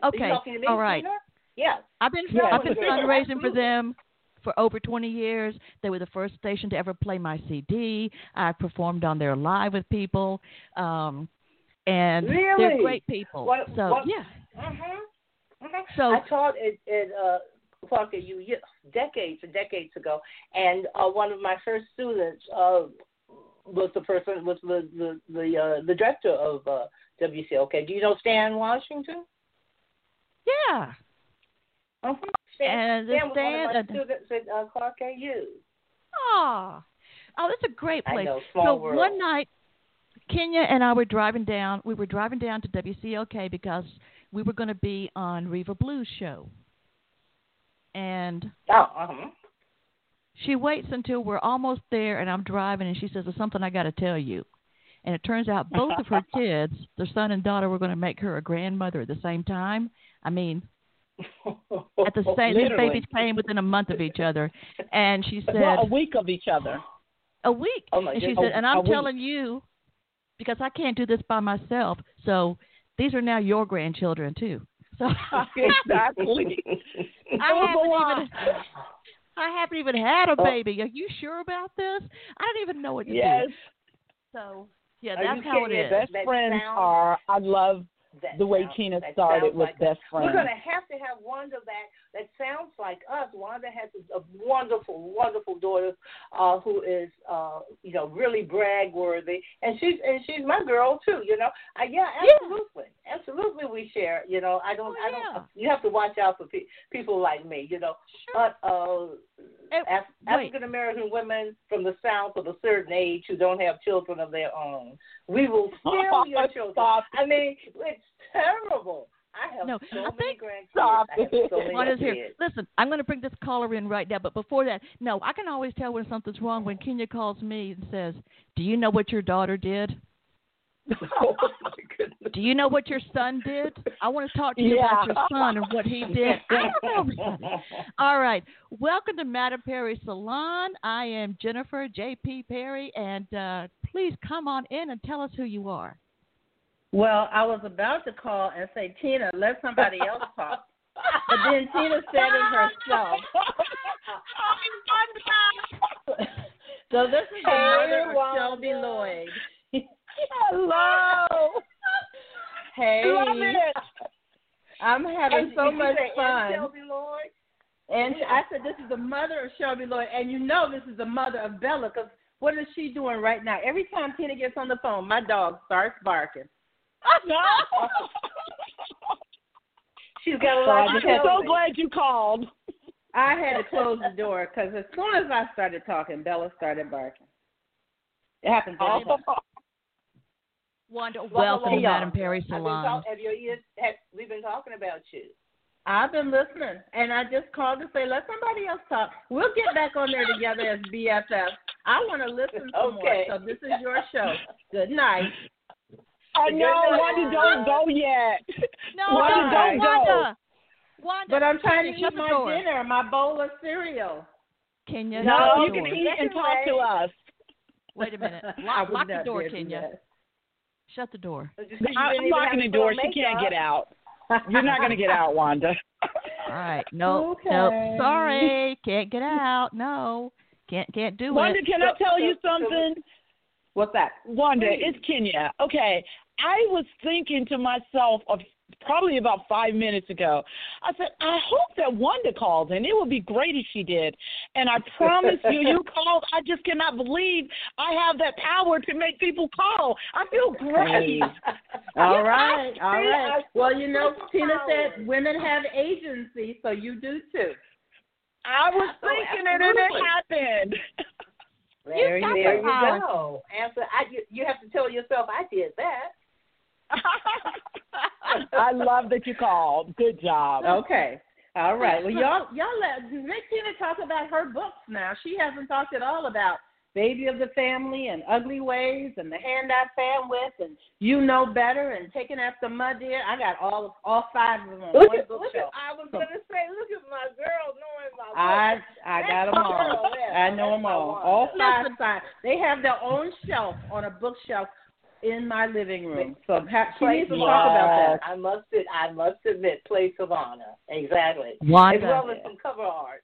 Are Okay, You talking to me, all right. Tina? Yeah. I've been Yeah. I've been fundraising for them for over 20 years. They were the first station to ever play my CD. I performed on there live with people, um, and they're great people. What- so what- yeah, Mhm. So- I taught at, at uh, U decades and decades ago, and uh, one of my first students uh, was the person was the the the, uh, the director of uh, WCLK. Do you know Stan Washington? Yeah. Uh-huh. And was one of my students at uh, Clark AU. Oh, oh, that's a great I place. know, small so world. one night, Kinia and I were driving down. We were driving down to WCLK because we were going to be on Riva Blues show, and Oh, uh-huh. she waits until we're almost there, and I'm driving, and she says, "There's something I got to tell you." And it turns out both of her kids, their son and daughter, were going to make her a grandmother at the same time. I mean, at the same, these babies came within a month of each other, and she said, well, a week of each other. a week. Oh, and she goodness. said, and I'm week. telling you, because I can't do this by myself. So these are now your grandchildren too. So exactly. I oh, haven't even, I haven't even had a Oh. baby. Are you sure about this? I don't even know what to yes, do. So yeah, Are that's you how it kidding? is. best That friends sounds- are. I love That the way sounds- Tina started with like best We're friends. going to have to have Wanda back. That sounds like us. Wanda has a, a wonderful, wonderful daughter uh, who is, uh, you know, really brag worthy, and she's and she's my girl too. You know, uh, yeah, Yeah. absolutely, absolutely. We share. You know, I don't, Oh, I don't. yeah. You have to watch out for pe- people like me. You know, but uh, Af- African American women from the South of a certain age who don't have children of their own, we will steal your children. I mean, it's terrible. I have No, so I many think- grandkids. Stop I have so many here. Listen, I'm going to bring this caller in right now, but before that, no, I can always tell when something's wrong when Kinia calls me and says, "Do you know what your daughter did? oh my goodness. Do you know what your son did? I want to talk to you about your son and what he did. I don't know. All right. Welcome to Madam Perry Salon. I am Jennifer J.P. Perry, and uh, please come on in and tell us who you are. Well, I was about to call and say, Tina, let somebody else talk. But then Tina said it herself. So this is the mother of Shelby Lloyd. Hello. Hey. I'm having And so much say, fun. And Shelby Lloyd? And I said, this is the mother of Shelby Lloyd, and you know this is the mother of Bella, because what is she doing right now? Every time Tina gets on the phone, my dog starts barking. She's got a So I lot just to had so glad you called. I had to close the door because as soon as I started talking, Bella started barking. It happens every time. Oh. Wanda, welcome hello, to y'all. Madam Perry I've been Salon. talk- have your ears, have, we've been talking about you. I've been listening, and I just called to say let somebody else talk. We'll get back on there together as BFFs. I want to listen some Okay. more. So this is your show. Good night. I know, night. Wanda, don't go yet. No, Wanda, no, don't go. Wanda. Wanda. But I'm trying to eat my door. dinner, my bowl of cereal. Kinia, No, shut you can eat and talk to us. Wait a minute. Lock, lock the door, Kinia. that. Shut the door. You didn't I'm even locking have the to door. put She can't makeup. get out. You're not going to get out, Wanda. All right. No. Okay. No. Sorry. Can't get out. No. Can't can't do Wanda, it. Wanda, can I tell you so- so- something? What's that? Wanda, it's Kinia. Okay, I was thinking to myself of probably about five minutes ago. I said, I hope that Wanda calls, and it would be great if she did. And I promise you, you called. I just cannot believe I have that power to make people call. I feel great. All right, all See, right. I- Well, you know, Tina said women have agency, so you do too. I was Oh, thinking it, and it absolutely. happened. There, got you, there the you go. Answer. I, you, you have to tell yourself, I did that. I love that you called. Good job. Okay. All right. Well, y'all, y'all let let Tina talk about her books now. She hasn't talked at all about Baby of the Family and Ugly Ways and The Hand I Fan With and You Know Better and Taking After Mudear. I got all all five of them on Look one at, look bookshelf. at, I was going to say, look at my girl knowing my I books. I That's got them all. girl, yeah. I know That's them all. All five Listen. sides. They have their own shelf on a bookshelf in my living room. So ha- she Place needs to of talk about that. I must ad- I must admit, place of honor. Exactly. Wanda. As well as some cover art.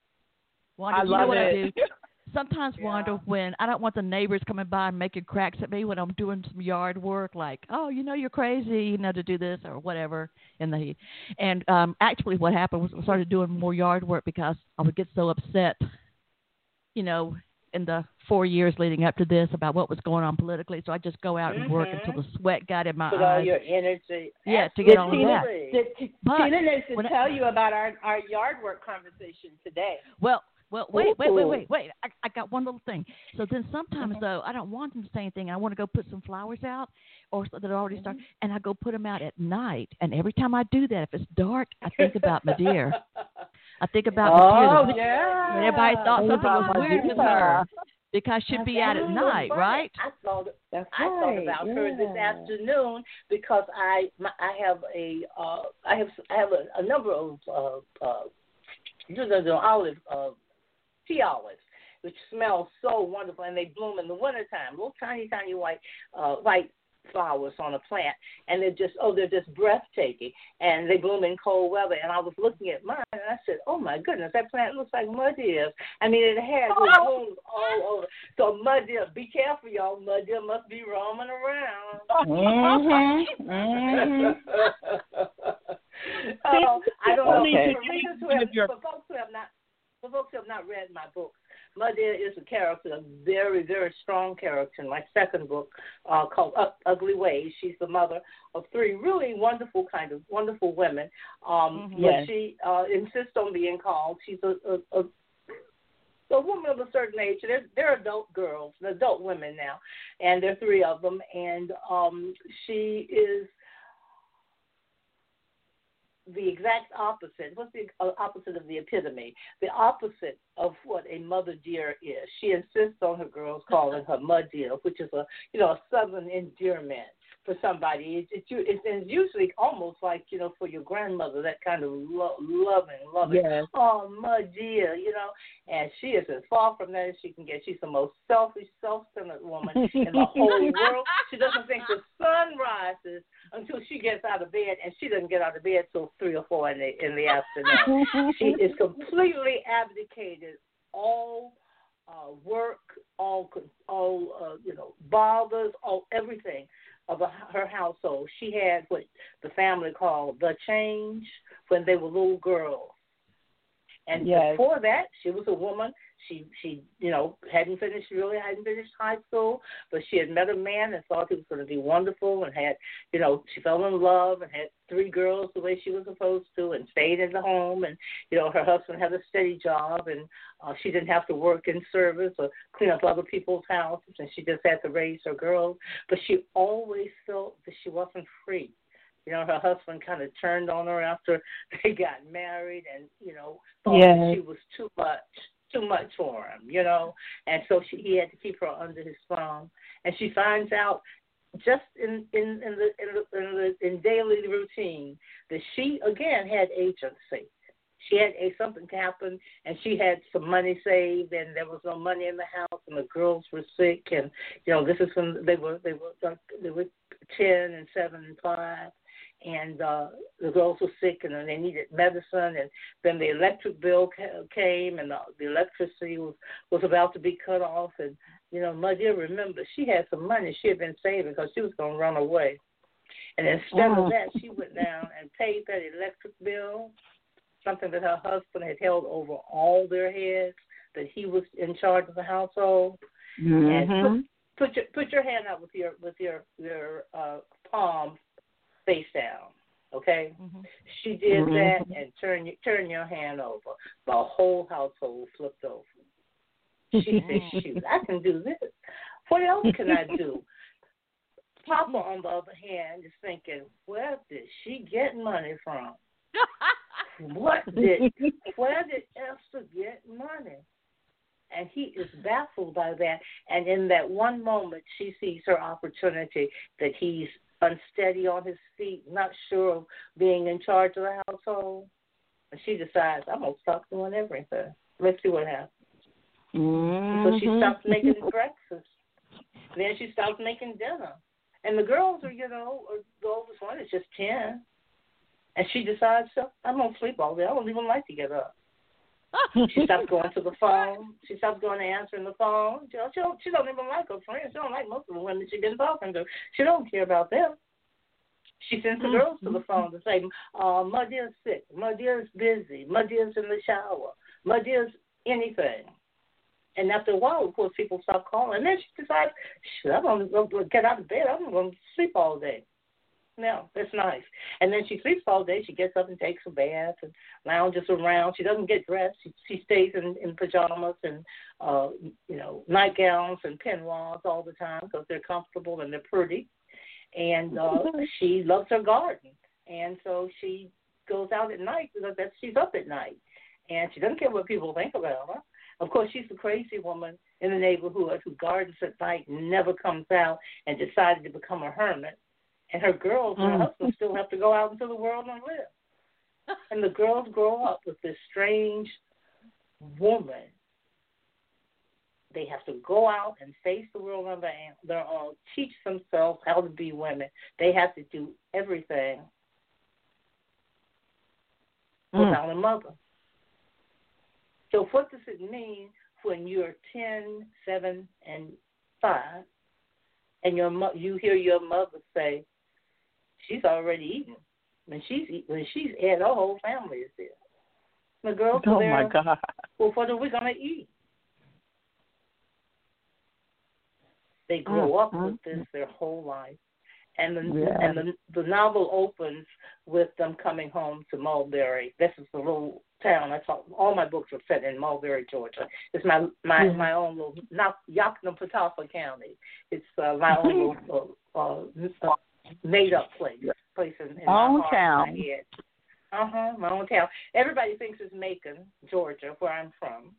Wanda, I you know love what I it. do? Sometimes Yeah. Wanda, when I don't want the neighbors coming by and making cracks at me when I'm doing some yard work, like, oh, you know, you're crazy, you know, to do this or whatever in the heat. And um actually, what happened was I started doing more yard work because I would get so upset, you know, in the four years leading up to this about what was going on politically. So I just go out and mm-hmm. work until the sweat got in my Put eyes. all your energy. Yeah, to get on Tina, that. Did, But Tina needs to when I- tell you about our our yard work conversation today. Well, well, wait, wait, wait, wait, wait. I, I got one little thing. So then sometimes Mm-hmm. though, I don't want them to say anything. I want to go put some flowers out, or so that already started, Mm-hmm. and I go put them out at night. And every time I do that, if it's dark, I think about Mudear. I think about Oh Mudear. yeah. And everybody thought something was weird with her because she'd be out at night, right? I thought That's I thought right, about her this afternoon because I my, I have a uh, I have I have a, a number of uh, uh, you know, the olive uh, tea olives which smell so wonderful and they bloom in the wintertime. Little tiny tiny white uh, white flowers on a plant and they're just oh they're just breathtaking and they bloom in cold weather and I was looking at mine and I said oh my goodness that plant looks like Mudear I mean it has it blooms all over so Mudear be careful y'all Mudear must be roaming around Mhm. Mhm. oh, I don't know. Okay. For, readers who have, for folks who have not, for folks who have not read my book, Mother is a character, a very, very strong character in my second book uh, called Ugly Ways. She's the mother of three really wonderful kind of wonderful women. Um, Mhm. But she uh, insists on being called. She's a, a, a a woman of a certain age. They're, they're adult girls, adult women now, and there are three of them. And um, she is the exact opposite. What's the uh, opposite of the epitome? The opposite of what a mother dear is. She insists on her girls calling her Mudear, which is a you know a southern endearment for somebody. It's, it's, it's, it's usually almost like you know for your grandmother that kind of lo- loving, loving. Yes. Oh, my dear, you know. And she is as far from that as she can get. She's the most selfish, self-centered woman in the whole world. She doesn't think the sun rises until she gets out of bed, and she doesn't get out of bed till three or four in the in the afternoon. she is completely abdicated all uh, work, all all uh, you know bothers, all everything of a, her household. She had what the family called the change when they were little girls. And Yes. before that, she was a woman. She she you know hadn't finished really hadn't finished high school, but she had met a man and thought he was going to be wonderful and had you know she fell in love and had three girls the way she was supposed to and stayed in the home and you know her husband had a steady job and uh, she didn't have to work in service or clean up other people's houses and she just had to raise her girls, but she always felt that she wasn't free. You know, her husband kind of turned on her after they got married, and you know, thought Yes. she was too much, too much for him. You know, and so she he had to keep her under his thumb. And she finds out just in in in the in the in, the, in daily routine that she again had agency. She had a something to happen, and she had some money saved, and there was no money in the house, and the girls were sick, and you know this is when they were they were uh, they were ten and seven and five, and uh the girls were sick and they needed medicine and then the electric bill ca- came and the, the electricity was was about to be cut off and you know Mudear remember she had some money she had been saving because she was going to run away and instead Oh. of that she went down and paid that electric bill something that her husband had held over all their heads that he was in charge of the household Mhm. put your put your hand up with your with your your uh palm face down okay Mhm. she did Mhm. that and turn your turn your hand over the whole household flipped over she said shoot i can do this what else can i do papa on the other hand is thinking where did she get money from what did where did Esther get money? And he is baffled by that. And in that one moment, she sees her opportunity that he's unsteady on his feet, not sure of being in charge of the household. And she decides, I'm going to stop doing everything. Let's see what happens. So she Mhm. stops making breakfast. Then she stops making dinner. And the girls are, you know, the oldest one is just 10. And she decides, so I'm going to sleep all day. I don't even like to get up. She stops going to the phone. She stops going to answering the phone. She don't, she don't, she don't even like her friends. She don't like most of the women she's been talking to. She don't care about them. She sends the girls to the phone to say, uh, Mudear's sick. Mudear's busy. Mudear's in the shower. Mudear's anything. And after a while, of course, people stop calling. And then she decides, Shit, I'm going to go get out of bed. I'm going to sleep all day. No, that's nice. And then she sleeps all day. She gets up and takes a bath and lounges around. She doesn't get dressed. She, she stays in, in pajamas and, uh, you know, nightgowns and peignoirs all the time because they're comfortable and they're pretty. And uh, she loves her garden. And so she goes out at night because that's she's up at night. And she doesn't care what people think about her. Of course, she's the crazy woman in the neighborhood who gardens at night, never comes out, and decided to become a hermit and her girls her mm. husband still have to go out into the world and live. And the girls grow up with this strange woman. They have to go out and face the world on their own, teach themselves how to be women. They have to do everything mm. without a mother. So, what does it mean when you're 10, 7, and 5, and your you hear your mother say, she's already eating. When she's when she's ate, her whole family is there. The girls oh are there. Oh my God! Well, what are we gonna eat? They grow mm-hmm. up with this their whole life, and the yeah. and the the novel opens with them coming home to Mulberry. This is the little town. I talk. All my books are set in Mulberry, Georgia. It's my my mm-hmm. my own little not Yoknapatawpha County. It's uh, my own little uh, uh, made up place. Place in, in my own heart, town. Uh huh. My own town. Everybody thinks it's Macon, Georgia, where I'm from,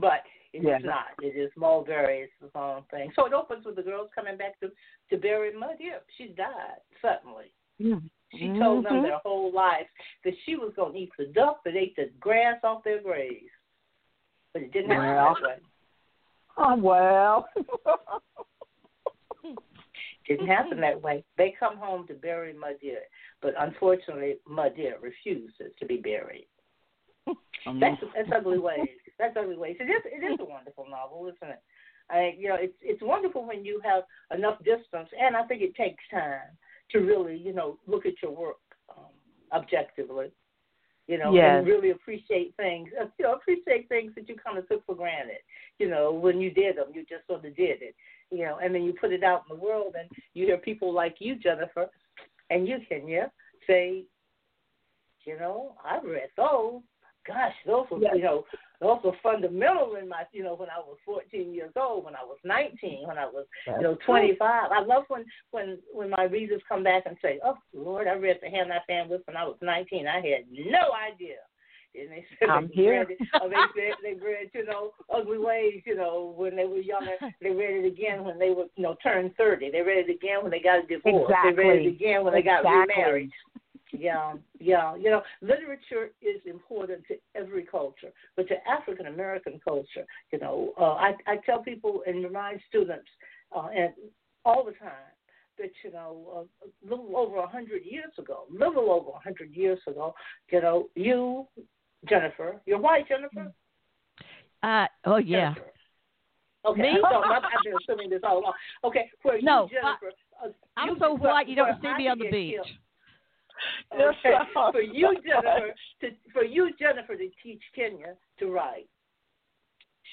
but it yeah. is not. It is Mulberry. It's the wrong thing. So it opens with the girls coming back to to bury Mud. Yeah, she died suddenly. Mm-hmm. She told them their whole life that she was going to eat the duck that ate the grass off their graves, but it didn't happen that way. Oh well. Didn't happen that way. They come home to bury Mudear, but unfortunately, Mudear refuses to be buried. that's that's ugly ways. That's ugly ways. It is it is a wonderful novel, isn't it? I you know it's it's wonderful when you have enough distance, and I think it takes time to really you know look at your work um, objectively. You know, yes. and really appreciate things. Uh, you know, appreciate things that you kind of took for granted. You know, when you did them, you just sort of did it you know, and then you put it out in the world, and you hear people like you, Jennifer, and you, Kinia, say, you know, I read those. Gosh, those were, yes. you know, those were fundamental in my, you know, when I was 14 years old, when I was 19, when I was, That's you know, 25. I love when when when my readers come back and say, "Oh Lord, I read the Hand I Fan with when I was 19. I had no idea and they said I'm they here. Read it, or they said they read, you know, ugly ways, you know, when they were younger. They read it again when they were, you know, turned thirty. They read it again when they got a divorce. Exactly. They read it again when exactly. they got remarried. Yeah, yeah. You know, literature is important to every culture, but to African American culture, you know, uh, I I tell people and remind students, uh, and all the time that you know a little over a hundred years ago, little over a hundred years ago, you know, you Jennifer. You're white, Jennifer? Uh, oh, yeah. Jennifer. Okay, Me? so I've been assuming this all along. Okay, for no, you, Jennifer. Uh, I'm you, so white you don't see me on the beach. Okay, for you, Jennifer, to for you, Jennifer, to teach Kinia to write.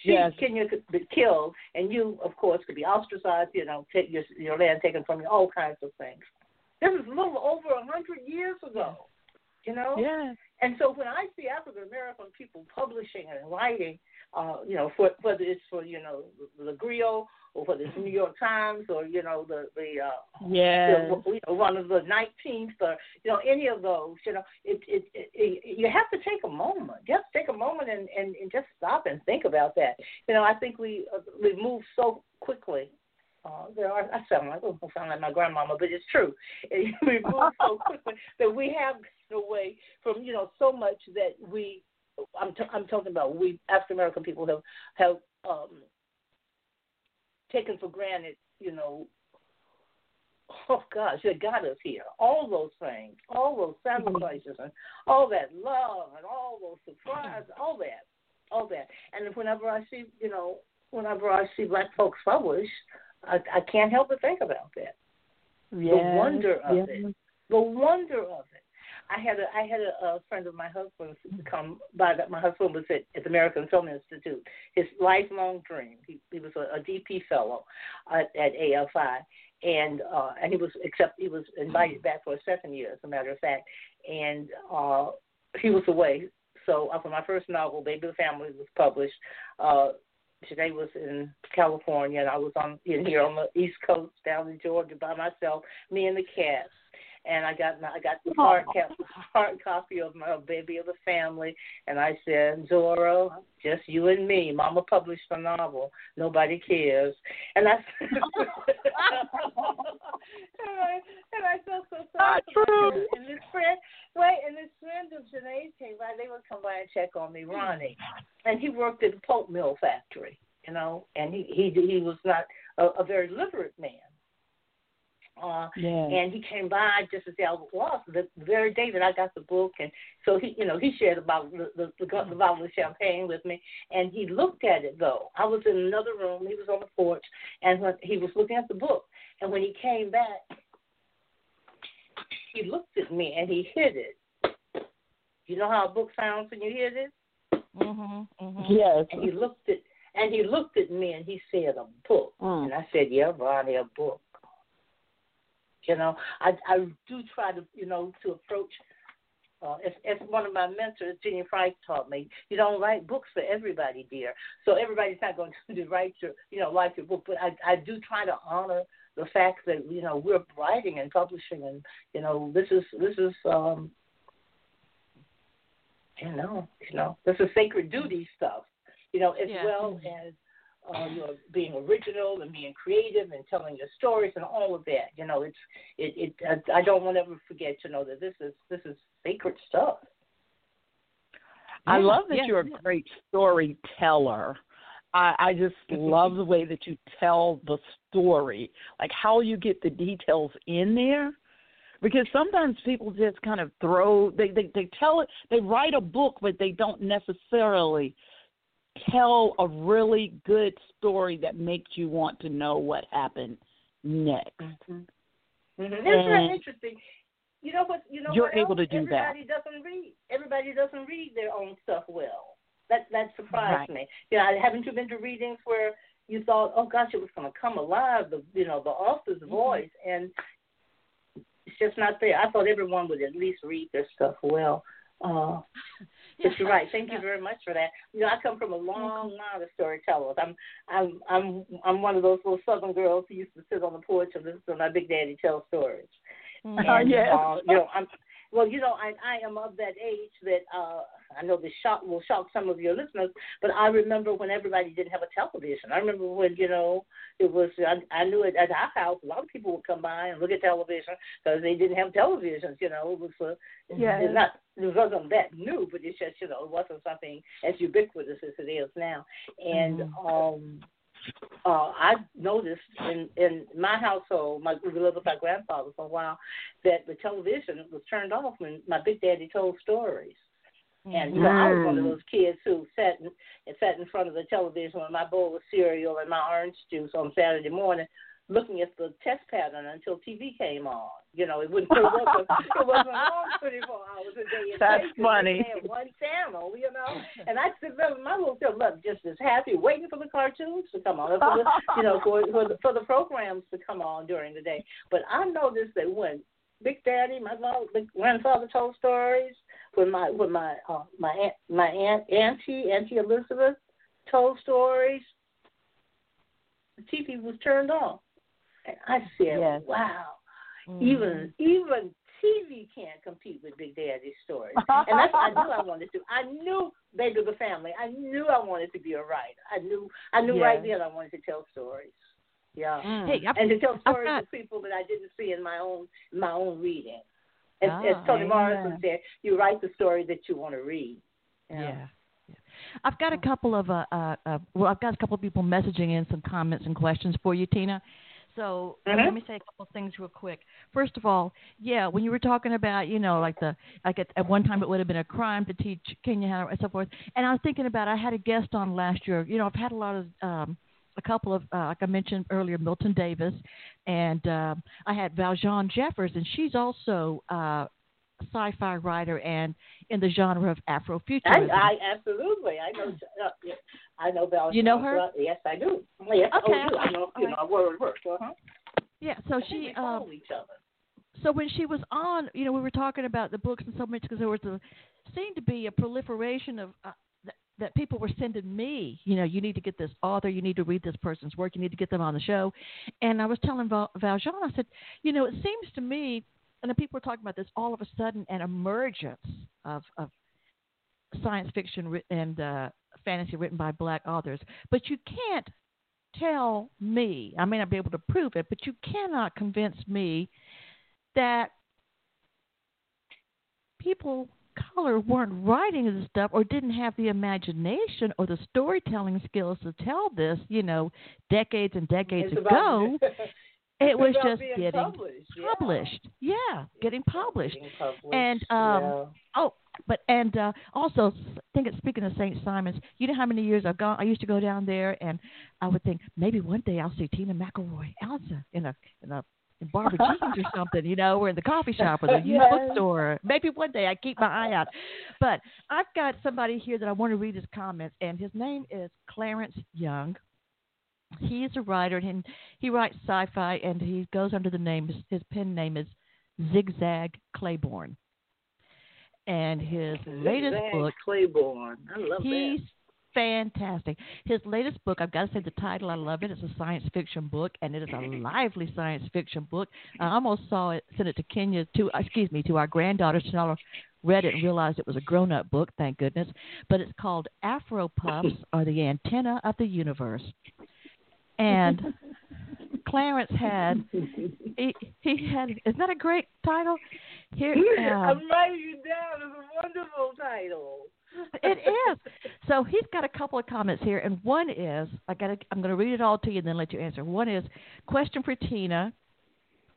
She, yes. Kinia could be killed, and you, of course, could be ostracized. You know, take your your land taken from you, all kinds of things. This is a little over a hundred years ago. You know. Yeah. And so when I see African American people publishing and writing, uh, you know, for, whether it's for you know the Griot or whether it's New York Times or you know the the uh, yeah you know, one of the Nineteenth or you know any of those, you know, it, it, it, it you have to take a moment, just take a moment and, and and just stop and think about that. You know, I think we uh, we move so quickly uh, there are, I sound like, oh, I sound like my grandmama, but it's true. we move so quickly that we have gotten away from you know so much that we I'm t- I'm talking about we African American people have have um, taken for granted you know oh gosh that got us here all those things all those sacrifices and all that love and all those surprises all that all that and whenever I see you know whenever I see black folks publish I, I can't help but think about that yes, the wonder of yes. it the wonder of it I had a I had a, a friend of my husband's come by. That my husband was at, at the American Film Institute. His lifelong dream. He he was a, a DP fellow at, at AFI, and uh, and he was except he was invited back for a second year, as a matter of fact, and uh, he was away. So after my first novel, Baby the Family, was published. Uh, Today was in California, and I was on in here on the East Coast, down in Georgia by myself, me and the cats and I got my, I got the hard cap, hard copy of my Baby of the Family, and I said, Zorro, just you and me. Mama published a novel. Nobody cares, and I and I, and I felt so sorry. Not true. And this friend, wait, and this friend of Jonée's came by. They would come by and check on me, Ronnie, and he worked at the pulp mill factory, you know, and he he he was not a, a very literate man uh, yeah. and he came by just as I was the very day that I got the book, and so he, you know, he shared about the the, the, the bottle of champagne with me, and he looked at it though. I was in another room, he was on the porch, and when he was looking at the book, and when he came back, he looked at me and he hid it. You know how a book sounds when you hit it? Mhm. Mhm. Yes. And he looked at and he looked at me and he said a book, Mm. and I said, yeah, Ronnie, a book. You know, I I do try to you know to approach. Uh, as, as one of my mentors, Jenny Price, taught me, you don't write books for everybody, dear. So everybody's not going to write your, you know, like your book. But I, I do try to honor the fact that you know we're writing and publishing, and you know this is this is um, you know, you know, this is sacred duty stuff. You know, as Yeah. well as uh, you know, being original and being creative and telling your stories and all of that. You know, it's it. it I, I don't want to ever forget to know that this is this is sacred stuff. I Yeah, love that yeah, you're a great storyteller. I, I just love the way that you tell the story, like how you get the details in there. Because sometimes people just kind of throw they, they they tell it they write a book but they don't necessarily tell a really good story that makes you want to know what happened next. Mm-hmm. Mm-hmm. Interesting? You know what? You know You're what able else? to do that. Everybody doesn't read. Everybody doesn't read their own stuff well. That that surprised Right. me. You know, haven't you been to readings where you thought, oh gosh, it was going to come alive, the you know the author's Mm-hmm. voice, and it's just not there. I thought everyone would at least read their stuff well. Uh, but you're right. Thank you very much for that. You know, I come from a long line of storytellers. I'm I'm I'm I'm one of those little southern girls who used to sit on the porch and listen to my big daddy tell stories. Mhm. Oh, And, yes. uh, you know, I'm well, you know, I I am of that age that uh I know this shock will shock some of your listeners, but I remember when everybody didn't have a television. I remember when you know it was. I, I knew it at our house. A lot of people would come by and look at television because they didn't have televisions. You know, it was uh, Yes. it's not it wasn't that new, but it's just you know it wasn't something as ubiquitous as it is now. And um uh, I noticed in in my household, my we lived with my grandfather for a while, that the television was turned off when my big daddy told stories. And know, I was one of Mm. those kids who sat and sat in front of the television with my bowl of cereal and my orange juice on Saturday morning, looking at the test pattern until TV came on. You know, it wouldn't it wasn't it wasn't on 24 hours a day. That's it. funny. Had one channel, you know, and I sit there my little self look, just as happy, waiting for the cartoons to come on, for the, you know, for for the, for the programs to come on during the day. But I noticed that when Big Daddy, my mom, big grandfather told stories. When my when my uh, my aunt, my aunt auntie Auntie Elizabeth told stories, the TV was turned on, and I said, Yes. "Wow, Mhm. even even TV can't compete with Big Daddy's stories." and that's what I knew I wanted to. I knew Baby of the Family. I knew I wanted to be a writer. I knew I knew right Yes. then I wanted to tell stories. Yeah Mm. Hey, and to tell stories got- of people that I didn't see in my own my own reading. As, Ah, as Toni Morrison said, you write the story that you want to read. Yeah. yeah. I've got a couple of uh, uh, uh well, I've got a couple of people messaging in some comments and questions for you, Tina. So Mhm. let me say a couple things real quick. First of all, yeah, when you were talking about, you know, like the like at, at one time it would have been a crime to teach Kinia how and so forth. And I was thinking about I had a guest on last year. You know, I've had a lot of um a couple of uh, like I mentioned earlier, Milton Davis, and uh, I had Valjean Jeffers, and she's also uh, sci-fi writer and in the genre of Afrofuturism. I, I absolutely. I know. Uh, I know Val. You know her? Yes, I do. Yes, okay. oh, I know. You know, word word. Uh-huh. Yeah. So I she. Um, each other. so when she was on, you know, we were talking about the books and so much because there was a seemed to be a proliferation of uh, that, that people were sending me. You know, you need to get this author, you need to read this person's work, you need to get them on the show. And I was telling Val, Valjean, I said, you know, it seems to me, and then people were talking about this all of a sudden, an emergence of of science fiction and uh, fantasy written by black authors, but you can't tell me. I may not be able to prove it, but you cannot convince me that people color weren't writing this stuff or didn't have the imagination or the storytelling skills to tell this, you know, decades and decades It's ago. It was just getting published. yeah. published. Yeah, getting published. Published, And, um, yeah. Oh, but and uh also I think it's speaking of St. Simons, you know how many years I've gone I used to go down there and I would think maybe one day I'll see Tina McElroy Ansa in a in a in Barbara Jean's or something, you know, or in the coffee shop or the Yes. bookstore. Maybe one day I keep my eye out. But I've got somebody here that I want to read his comments and his name is Clarence Young. He is a writer and he writes sci-fi and he goes under the name his, pen name is Zigzag Claiborne. And his latest Zach book Claiborne. I love that. He's fantastic. His latest book, I've got to say the title, I love it. It's a science fiction book, and it is a lively science fiction book. I almost saw it, sent it to Kinia, to uh, excuse me, to our granddaughter. She read it and realized it was a grown-up book. Thank goodness. But it's called Afro Puffs are the antenna of the universe. And Clarence had he, he had isn't that a great title? Here I'm uh, writing you down. It's a wonderful title. it is. So he's got a couple of comments here, and one is I got. I'm going to read it all to you and then let you answer. One is question for Tina: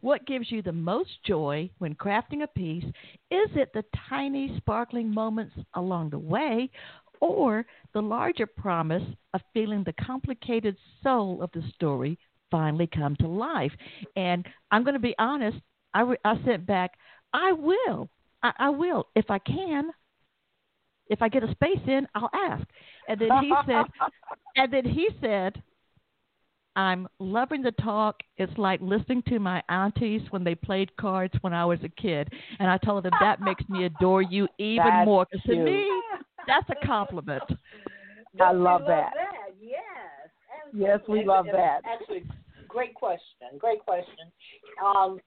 What gives you the most joy when crafting a piece? Is it the tiny, sparkling moments along the way, or the larger promise of feeling the complicated soul of the story finally come to life? And I'm going to be honest. I, re- I sent back. I will. I, I will if I can if I get a space in, I'll ask. And then he said, and then he said, I'm loving the talk. It's like listening to my aunties when they played cards when I was a kid. And I told them that makes me adore you even That's more. Because to me, that's a compliment. I Don't love that. Yes. Yes, we And- love and that. Actually, great question. Great question. Um,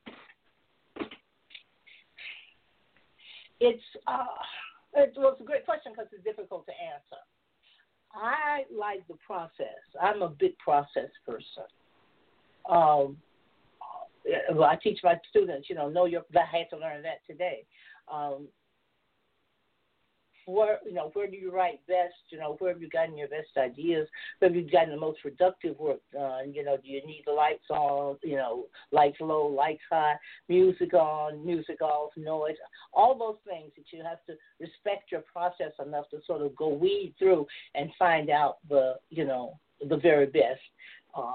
it's uh, it was a great question because it's difficult to answer. I like the process. I'm a big process person. Um, uh, well, I teach my students, you know, know your. I had to learn that today. Um, where you know where do you write best? You know where have you gotten your best ideas? Where have you gotten the most productive work done? You know, do you need the lights on? You know, lights low, lights high, music on, music off, noise, all those things that you have to respect your process enough to sort of go weed through and find out the you know the very best uh,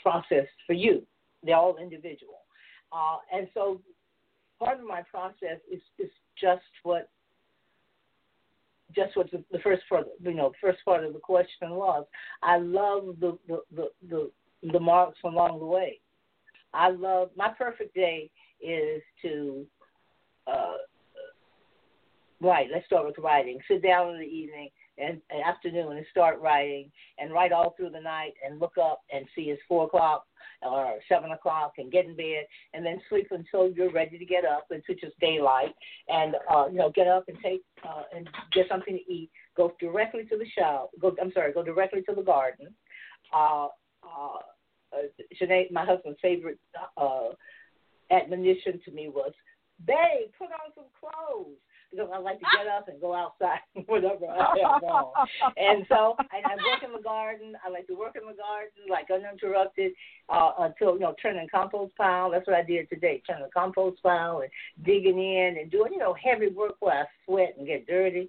process for you. They're all individual, uh, and so part of my process is is just what just what the, the first part, you know, first part of the question was. I love the the the the, the marks along the way. I love my perfect day is to uh, write. Let's start with writing. Sit down in the evening and, and afternoon and start writing and write all through the night and look up and see it's four o'clock or seven o'clock and get in bed and then sleep until you're ready to get up until just daylight. And uh you know get up and take uh and get something to eat. Go directly to the shower go i'm sorry go directly to the garden. Uh uh uh, my husband's favorite uh, admonition to me was, "Babe, put on some clothes." Because I like to get up and go outside, whatever I have on. And so I, I work in the garden. I like to work in the garden, like uninterrupted, uh, until you know turning compost pile. That's what I did today, turning the compost pile and digging in and doing you know heavy work where I sweat and get dirty.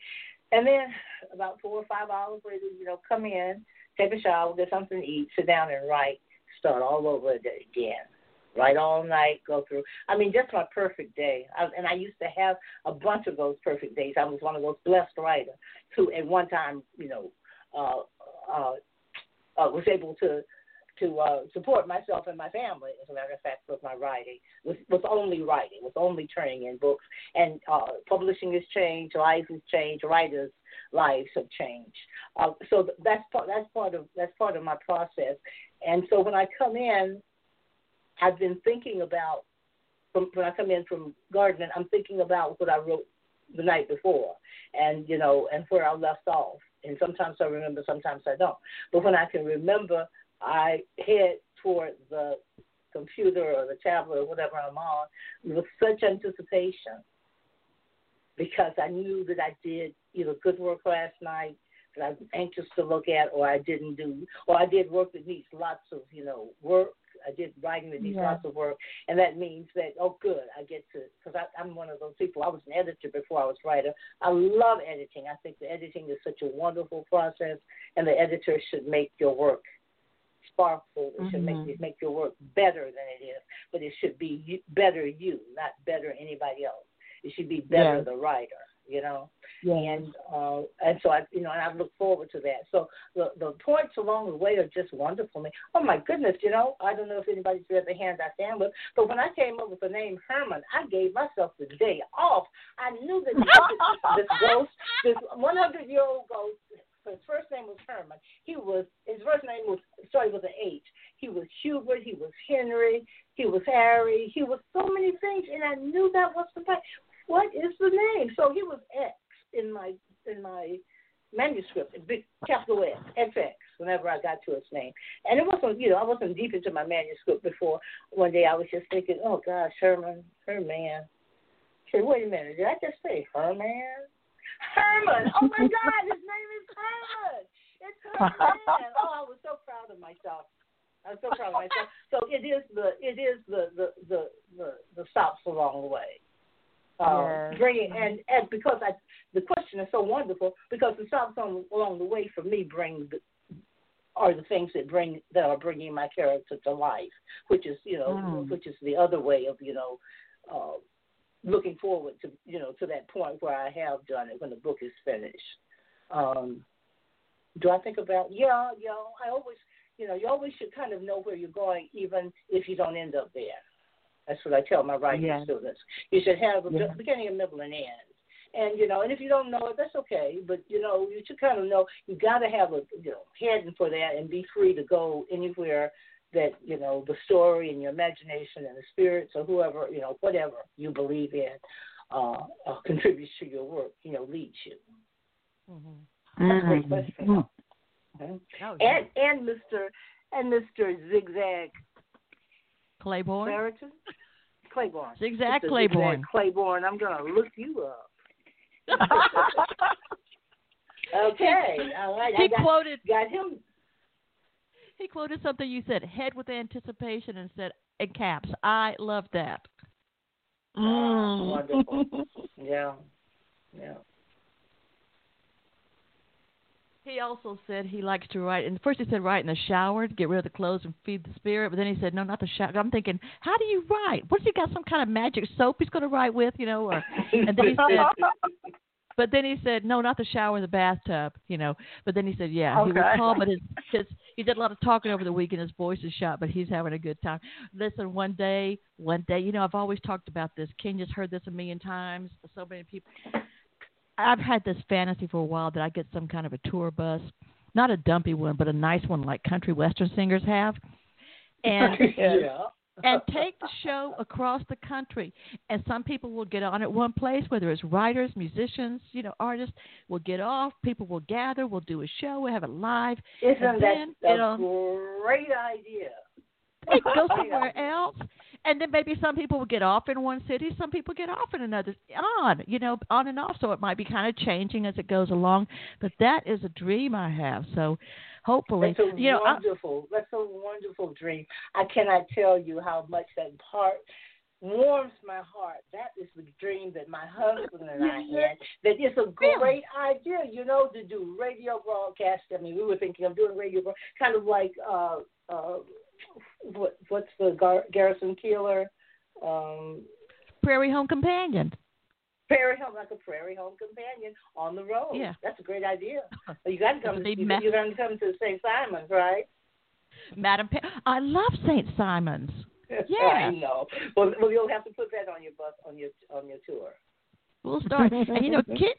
And then about four or five hours later, you know, come in, take a shower, get something to eat, sit down and write, start all over again. Write all night, go through. I mean, just my perfect day. I, and I used to have a bunch of those perfect days. I was one of those blessed writers who, at one time, you know, uh, uh, uh, was able to to uh, support myself and my family. As a matter of fact, with my writing, with with only writing, with only turning in books. And uh, publishing has changed, life has changed, writers' lives have changed. Uh, so that's part that's part of that's part of my process. And so when I come in, I've been thinking about from when I come in from gardening, I'm thinking about what I wrote the night before, and you know, and where I left off. And sometimes I remember, sometimes I don't. But when I can remember I head toward the computer or the tablet or whatever I'm on with such anticipation because I knew that I did either good work last night that I'm anxious to look at or I didn't do or I did work that needs lots of, you know, work. I did writing needs yeah. lots of work, and that means that oh, good, I get to because I'm one of those people. I was an editor before I was writer. I love editing. I think the editing is such a wonderful process, and the editor should make your work sparkful. It should mm-hmm. make make your work better than it is, but it should be better you, not better anybody else. It should be better yeah. the writer, you know. Yeah. And uh, and so I, you know, and I look forward to that. So the the points along the way are just wonderful. Me, oh my goodness, you know, I don't know if anybody's read the hand I stand with, but when I came up with the name Herman, I gave myself the day off. I knew that this, this ghost, this 100 year old ghost his first name was Herman. He was his first name was started with an H. He was Hubert. He was Henry. He was Harry. He was so many things, and I knew that was the fact. What is the name? So he was X in my in my manuscript, big capital X, XX, whenever I got to his name. And it wasn't, you know, I wasn't deep into my manuscript before. One day I was just thinking, oh gosh, Herman, Herman. I said, wait a minute, did I just say Herman? Herman. Oh my God, his name is Herman. It's Herman. Oh, I was so proud of myself. I'm so proud of myself. So it is the it is the the the the, the stops along the way. Um, yes. Bringing and and because I the question is so wonderful because the on, along the way for me bring the, are the things that bring that are bringing my character to life, which is you know mm. which is the other way of you know uh, looking forward to you know to that point where I have done it when the book is finished. Um, do I think about yeah, yeah? I always you know you always should kind of know where you're going even if you don't end up there. That's what I tell my writing yeah. students. You should have a yeah. beginning, a middle, and end. And you know, and if you don't know it, that's okay. But you know, you should kind of know you got to have a you know heading for that and be free to go anywhere that you know the story and your imagination and the spirits or whoever you know whatever you believe in uh, uh, contributes to your work. You know, leads you. Mm-hmm. That's a great mm-hmm. question. Mm-hmm. Okay. Oh, yeah. And and Mr. and Mr. Zigzag Claiborne. Clariton? Claiborne. Zigzag Claiborne. Zigzag Claiborne. I'm gonna look you up. okay. All right. He I got, quoted got him he quoted something you said, head with anticipation, and said in caps. I love that. Mm. Wonderful. yeah. Yeah. He also said he likes to write. And first he said write in the shower to get rid of the clothes and feed the spirit. But then he said no, not the shower. I'm thinking, how do you write? What's he got? Some kind of magic soap he's going to write with, you know? Or and then he said but then he said, no, not the shower, the bathtub, you know. But then he said, yeah, okay. he was calm, but his, his he did a lot of talking over the week, and his voice is shot, but he's having a good time. Listen, one day, one day, you know, I've always talked about this. Ken just heard this a million times. So many people. I've had this fantasy for a while that I get some kind of a tour bus, not a dumpy one, but a nice one like country western singers have. And yeah and take the show across the country. And some people will get on at one place, whether it's writers, musicians, you know, artists will get off. People will gather. We'll do a show. We'll have it live. Isn't and that then, a great idea? They go somewhere else. And then maybe some people will get off in one city, some people get off in another, on, you know, on and off. So it might be kind of changing as it goes along. But that is a dream I have. So hopefully, that's a you know, wonderful. I, that's a wonderful dream. I cannot tell you how much that part warms my heart. That is the dream that my husband and I had. That is a great idea, you know, to do radio broadcast. I mean, we were thinking of doing radio, kind of like uh, uh, what what's the Gar- Garrison Keillor? Um, Prairie Home Companion. Prairie Home, like a Prairie Home Companion on the road. Yeah. that's a great idea. You got to come. You, ma- going to come to St. Simons, right? Madam, pa- I love St. Simons. I Yes. know. Well, well, you'll have to put that on your bus on your on your tour. We'll start. and you know, Ken,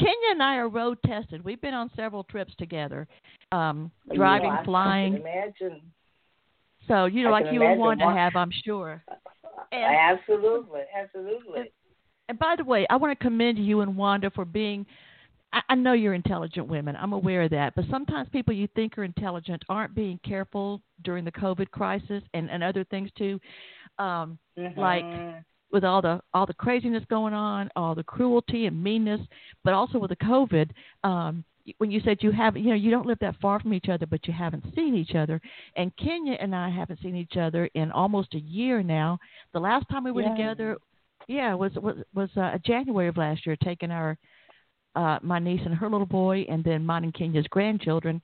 Kinia and I are road tested. We've been on several trips together, um, driving, You know, I- flying. I can imagine. So you know, like you and imagine Wanda have, I'm sure. And- absolutely, absolutely. And by the way, I want to commend you and Wanda for being. I, I know you're intelligent women. I'm aware of that. But sometimes people you think are intelligent aren't being careful during the COVID crisis and, and other things too. Um, like Mhm. with all the all the craziness going on, all the cruelty and meanness, but also with the COVID. Um, when you said you have, you know, you don't live that far from each other, but you haven't seen each other. And Kinia and I haven't seen each other in almost a year now. The last time we were Yeah. together, yeah, was was was uh, January of last year, taking our uh, my niece and her little boy, and then mine and Kinia's grandchildren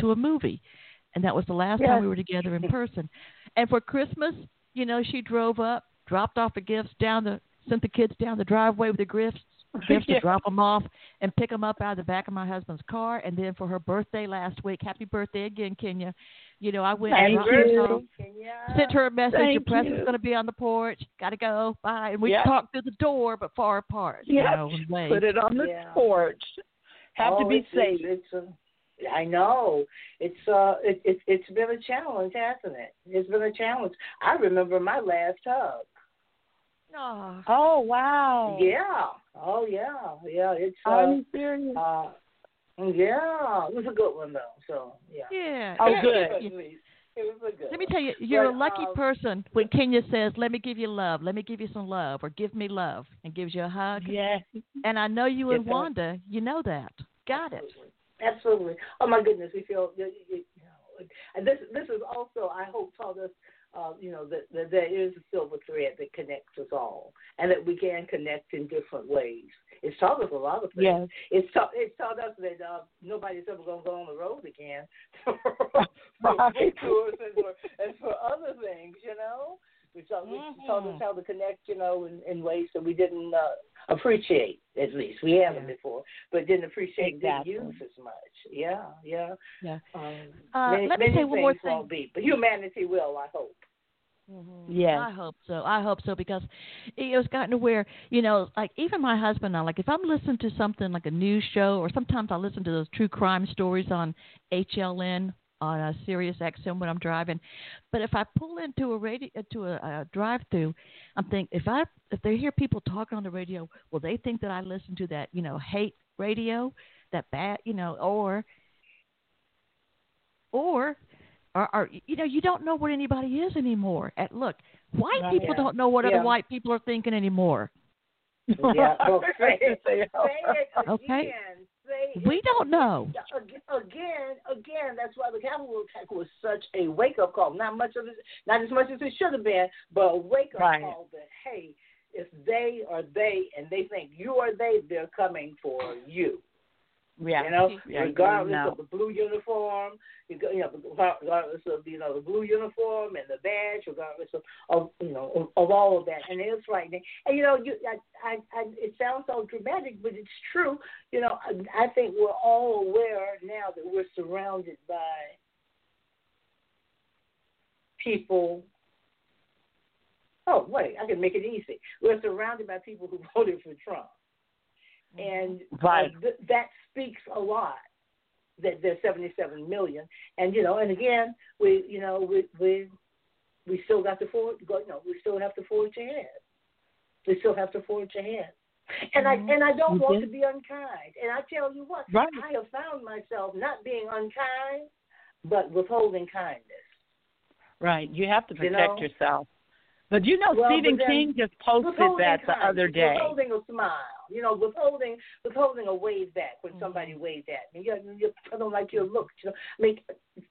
to a movie, and that was the last Yes. time we were together in person. And for Christmas, you know, she drove up, dropped off the gifts down the, sent the kids down the driveway with the gifts, gifts Yeah. to drop them off and pick them up out of the back of my husband's car. And then for her birthday last week, happy birthday again, Kinia. You know, I went and Thank dropped her you. off, Kinia. sent her a message. Your Thank present's you. going to be on the porch. Got to go. Bye. And we Yeah. talked through the door, but far apart. You Yeah. know, Put it on the Yeah. porch. Have to Oh, be it's, safe. It's, it's a, I know. It's uh, it, it, it's been a challenge, hasn't it? It's been a challenge. I remember my last hug. Oh, Oh wow. Yeah. Oh yeah. Yeah. It's uh, I'm serious. uh, yeah. It was a good one though. So yeah. yeah. Oh, yeah, good. yeah. It was, a good. Let me tell you, you're But, a lucky um, person when Kinia says, "Let me give you love. Let me give you some love," or "Give me love," and gives you a hug. Yeah. And I know you and Wanda, you know that. Got it. Absolutely. Absolutely. Oh my goodness, we feel you, know, and this this is also I hope taught us, uh, you know, that, that there is a silver thread that connects us all, and that we can connect in different ways. It's taught us a lot of things. Yes. It's taught it's taught us that uh, nobody's ever going to go on the road again for, for Right. tours and for and for other things, you know. Which taught, which taught us how to connect, you know, in, in ways that we didn't uh, appreciate. At least we haven't Yeah. before, but didn't appreciate, Exactly. didn't use as much. Yeah, yeah. Yeah. Um, Uh, many, let me say one more things won't be, but humanity will. I hope. Yes. I hope so. I hope so because it's gotten to where you know, like even my husband now, like if I'm listening to something like a news show, or sometimes I listen to those true crime stories on HLN on a Sirius XM when I'm driving. But if I pull into a radio to a, a drive-through, I'm thinking if I if they hear people talking on the radio, will they think that I listen to that you know hate radio, that bad you know, or or or, or you know you don't know what anybody is anymore. At look, white Right. people Yeah. don't know what Yeah. other white people are thinking anymore. Yeah, well, say say Say it again. Okay. Say We don't know. Again, again, that's why the Capitol attack was such a wake up call. Not much of it, not as much as it should have been, but a wake up Right. call that hey, if they are they and they think you are they, they're coming for you. Yeah. You know, Yeah, regardless no. of the blue uniform, you you know, regardless of you know the blue uniform and the badge, regardless of, of you know of, of all of that, and it's frightening. And you know, you I, I, I it sounds so dramatic, but it's true. You know, I, I think we're all aware now that we're surrounded by people. Oh wait, I can make it easy. We're surrounded by people who voted for Trump and Right. uh, th- that speaks a lot. That there's 77 million, and you know, and again, we, you know, we we we still got to forge. Go, you know, we still have to forge ahead. We still have to forge ahead. And I and I don't You want did. to be unkind. And I tell you what, Right. I have found myself not being unkind, but withholding kindness. Right. You have to You protect know? yourself. But you know, Well, Stephen then- King just posted that the kindness, other day. Withholding a smile, you know, withholding withholding a wave back when somebody waved at me. You, you I don't like your look. You know, I mean,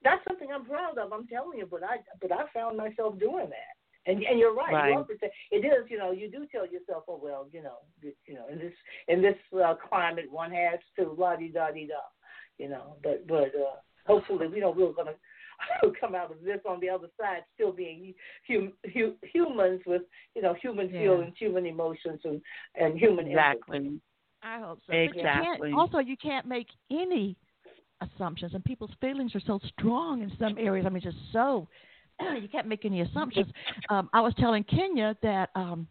that's something I'm proud of. I'm telling you, but I but I found myself doing that. And and you're right. Right. You it is. You know, you do tell yourself, oh well, you know, you, you know, in this in this uh, climate, one has to la di da di da. You know, but but uh, hopefully, we know we're gonna. come out of this on the other side still being hum, hum, humans with you know human Yeah. feelings, human emotions, and and human Exactly. empathy. I hope so. But you can't- Exactly. also, you can't make any assumptions, and people's feelings are so strong in some areas. I mean, just so you can't make any assumptions. Um, I was telling Kinia that um,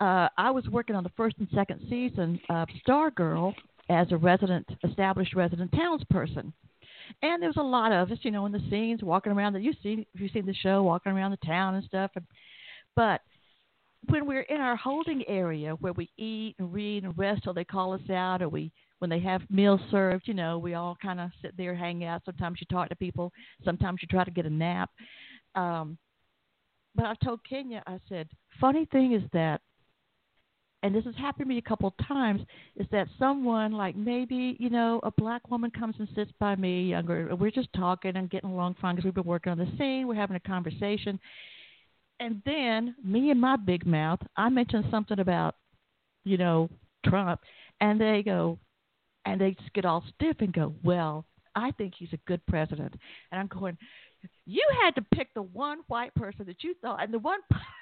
uh, I was working on the first and second season of Stargirl as a resident, established resident townsperson. And there's a lot of us, you know, in the scenes, walking around. That you see, if you've seen the show, walking around the town and stuff. And, but when we're in our holding area where we eat and read and rest till they call us out, or we when they have meals served, you know, we all kind of sit there, hang out. Sometimes you talk to people. Sometimes you try to get a nap. Um, but I told Kinia, I said, funny thing is that, and this has happened to me a couple of times, is that someone like maybe you know a black woman comes and sits by me, younger, and we're just talking and getting along fine because we've been working on the scene, we're having a conversation, and then me and my big mouth, I mention something about, you know, Trump, and they go, and they just get all stiff and go, well, I think he's a good president, and I'm going, you had to pick the one white person that you thought, and the one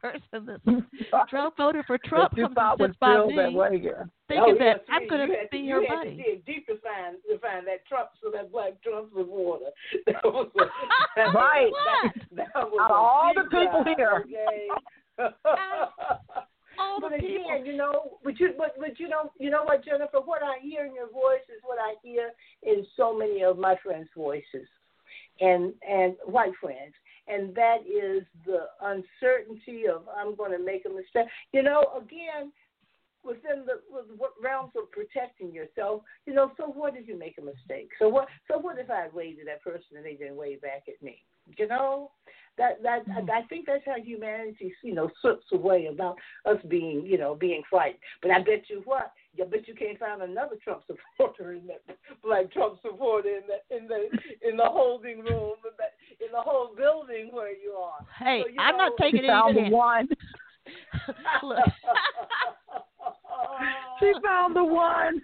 person that Trump voted for Trump you comes and sits by me, that way, yeah. thinking oh, yeah, that I'm going you to be you her had buddy. To deep to find to find that Trump, so that black Trump supporter. That was a, that Right. That, that was Out of all the people dive, here. Okay? All but the people. you know, but you, but but you know, you know what, Jennifer? What I hear in your voice is what I hear in so many of my friends' voices, and and white friends, and that is the uncertainty of I'm going to make a mistake. You know, again, within the realms of protecting yourself, you know. So what if you make a mistake? So what? So what if I waved at that person and they didn't wave back at me? You know, that that Mhm. I, I think that's how humanity, you know, slips away about us being, you know, being frightened. But I bet you what, I bet you can't find another Trump supporter in that black Trump supporter in the in the in the holding room in, that, in the whole building where you are. Hey, So, you I'm not know- taking She found any the one. She found the one.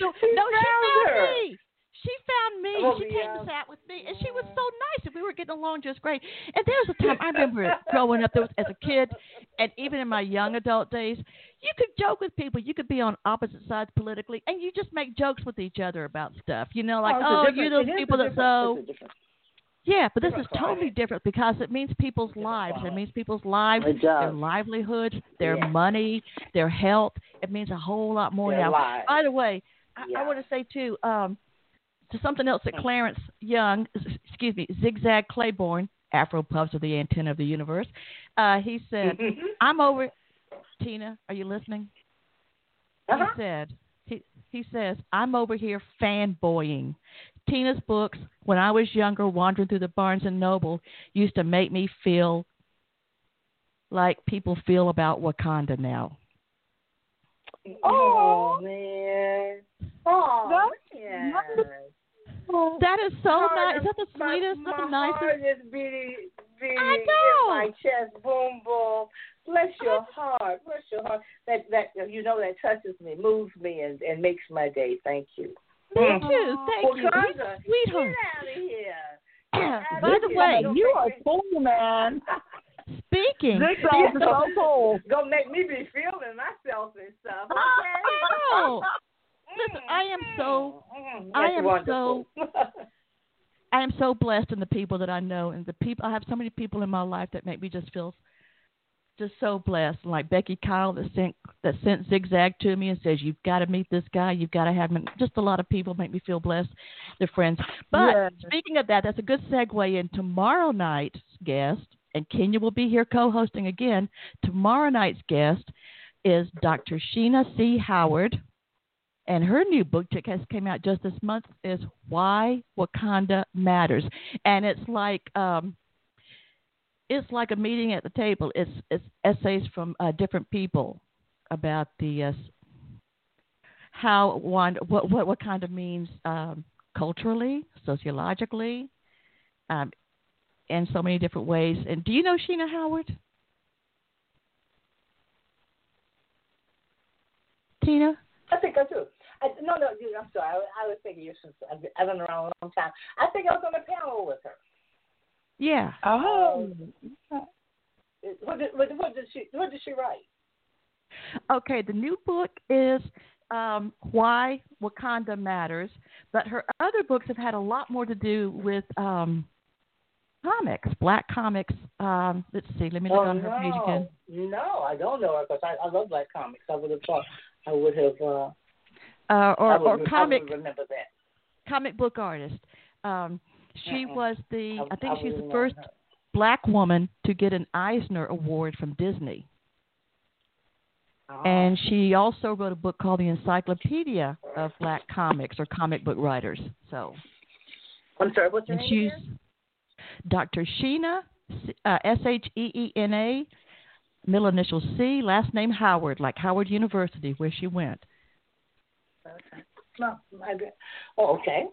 No, She no, she found found her. me. She found me. Oh, she came yeah. and sat with me, and she was so nice, and we were getting along just great. And there was a time I remember growing up there was, as a kid, and even in my young adult days, you could joke with people. You could be on opposite sides politically, and you just make jokes with each other about stuff. You know, like, a oh, you is people that so. it's a different- Yeah, but this is totally different because it means people's lives. It means people's lives, their livelihoods, their Yeah. money, their health. It means a whole lot more Their now. lives. By the way, I, Yeah. I want to say too, um, to something else that Clarence Young, excuse me, Zigzag Claiborne, Afro Puffs are the antenna of the universe. Uh, he said, "I'm over." Tina, are you listening? Uh-huh. He said, he he says, "I'm over here fanboying." Tina's books, when I was younger, wandering through the Barnes and Noble, used to make me feel like people feel about Wakanda now. Oh man. Oh That's man. That is so nice. Is is- that the my- sweetest, my not the nicest? heart is beating, beating I in know. my chest. Boom, boom. Bless your heart. Bless your heart. That that you know that touches me, moves me, and and makes my day. Thank you. Me Mhm. too. Thank you. He's sweetheart. Get out of here. By the way, you are cool, man. speaking. Zigzag is so cool. Gonna make me be feeling myself and stuff. Okay. I know. Listen, I am so- Mm, I am wonderful. I am so blessed in the people that I know, and the people I have so many people in my life that make me just feel just so blessed. Like Becky Kyle that sent that sent Zigzag to me and says, "You've got to meet this guy. You've got to have him." Just a lot of people make me feel blessed. They're friends. But Yes. speaking of that, that's a good segue in tomorrow night's guest, and Kinia will be here co-hosting again. Tomorrow night's guest is Dr. Sheena C. Howard and her new book has came out just this month is Why Wakanda Matters, and it's like um, it's like a meeting at the table. It's it's essays from uh, different people about the uh, how Wakanda what what what kind of means um, culturally, sociologically, um, in so many different ways. And do you know Sheena Howard? Tina? I think I do. I, no, no, dude, I'm sorry. I, I was thinking you since I've been, I've been around a long time. I think I was on a panel with her. Yeah. Oh. What did, what, what did she What did she write? Okay, the new book is um, Why Wakanda Matters, but her other books have had a lot more to do with um, comics, black comics. Um, let's see, let me look oh, on her no. page again. No, I don't know her because I, I love black comics. I would have thought I would have. Uh, Uh, or would, or comic would remember that. comic book artist. Um, she Uh-uh. was the I- I think I she's the first black woman to get an Eisner Award from Disney. Oh. And she also wrote a book called The Encyclopedia of Black Comics or Comic Book Writers. So, I'm sorry. What's her and name she's again? Dr. Sheena, uh, S H E E N A, middle initial C, last name Howard, like Howard University, where she went. Oh. Okay.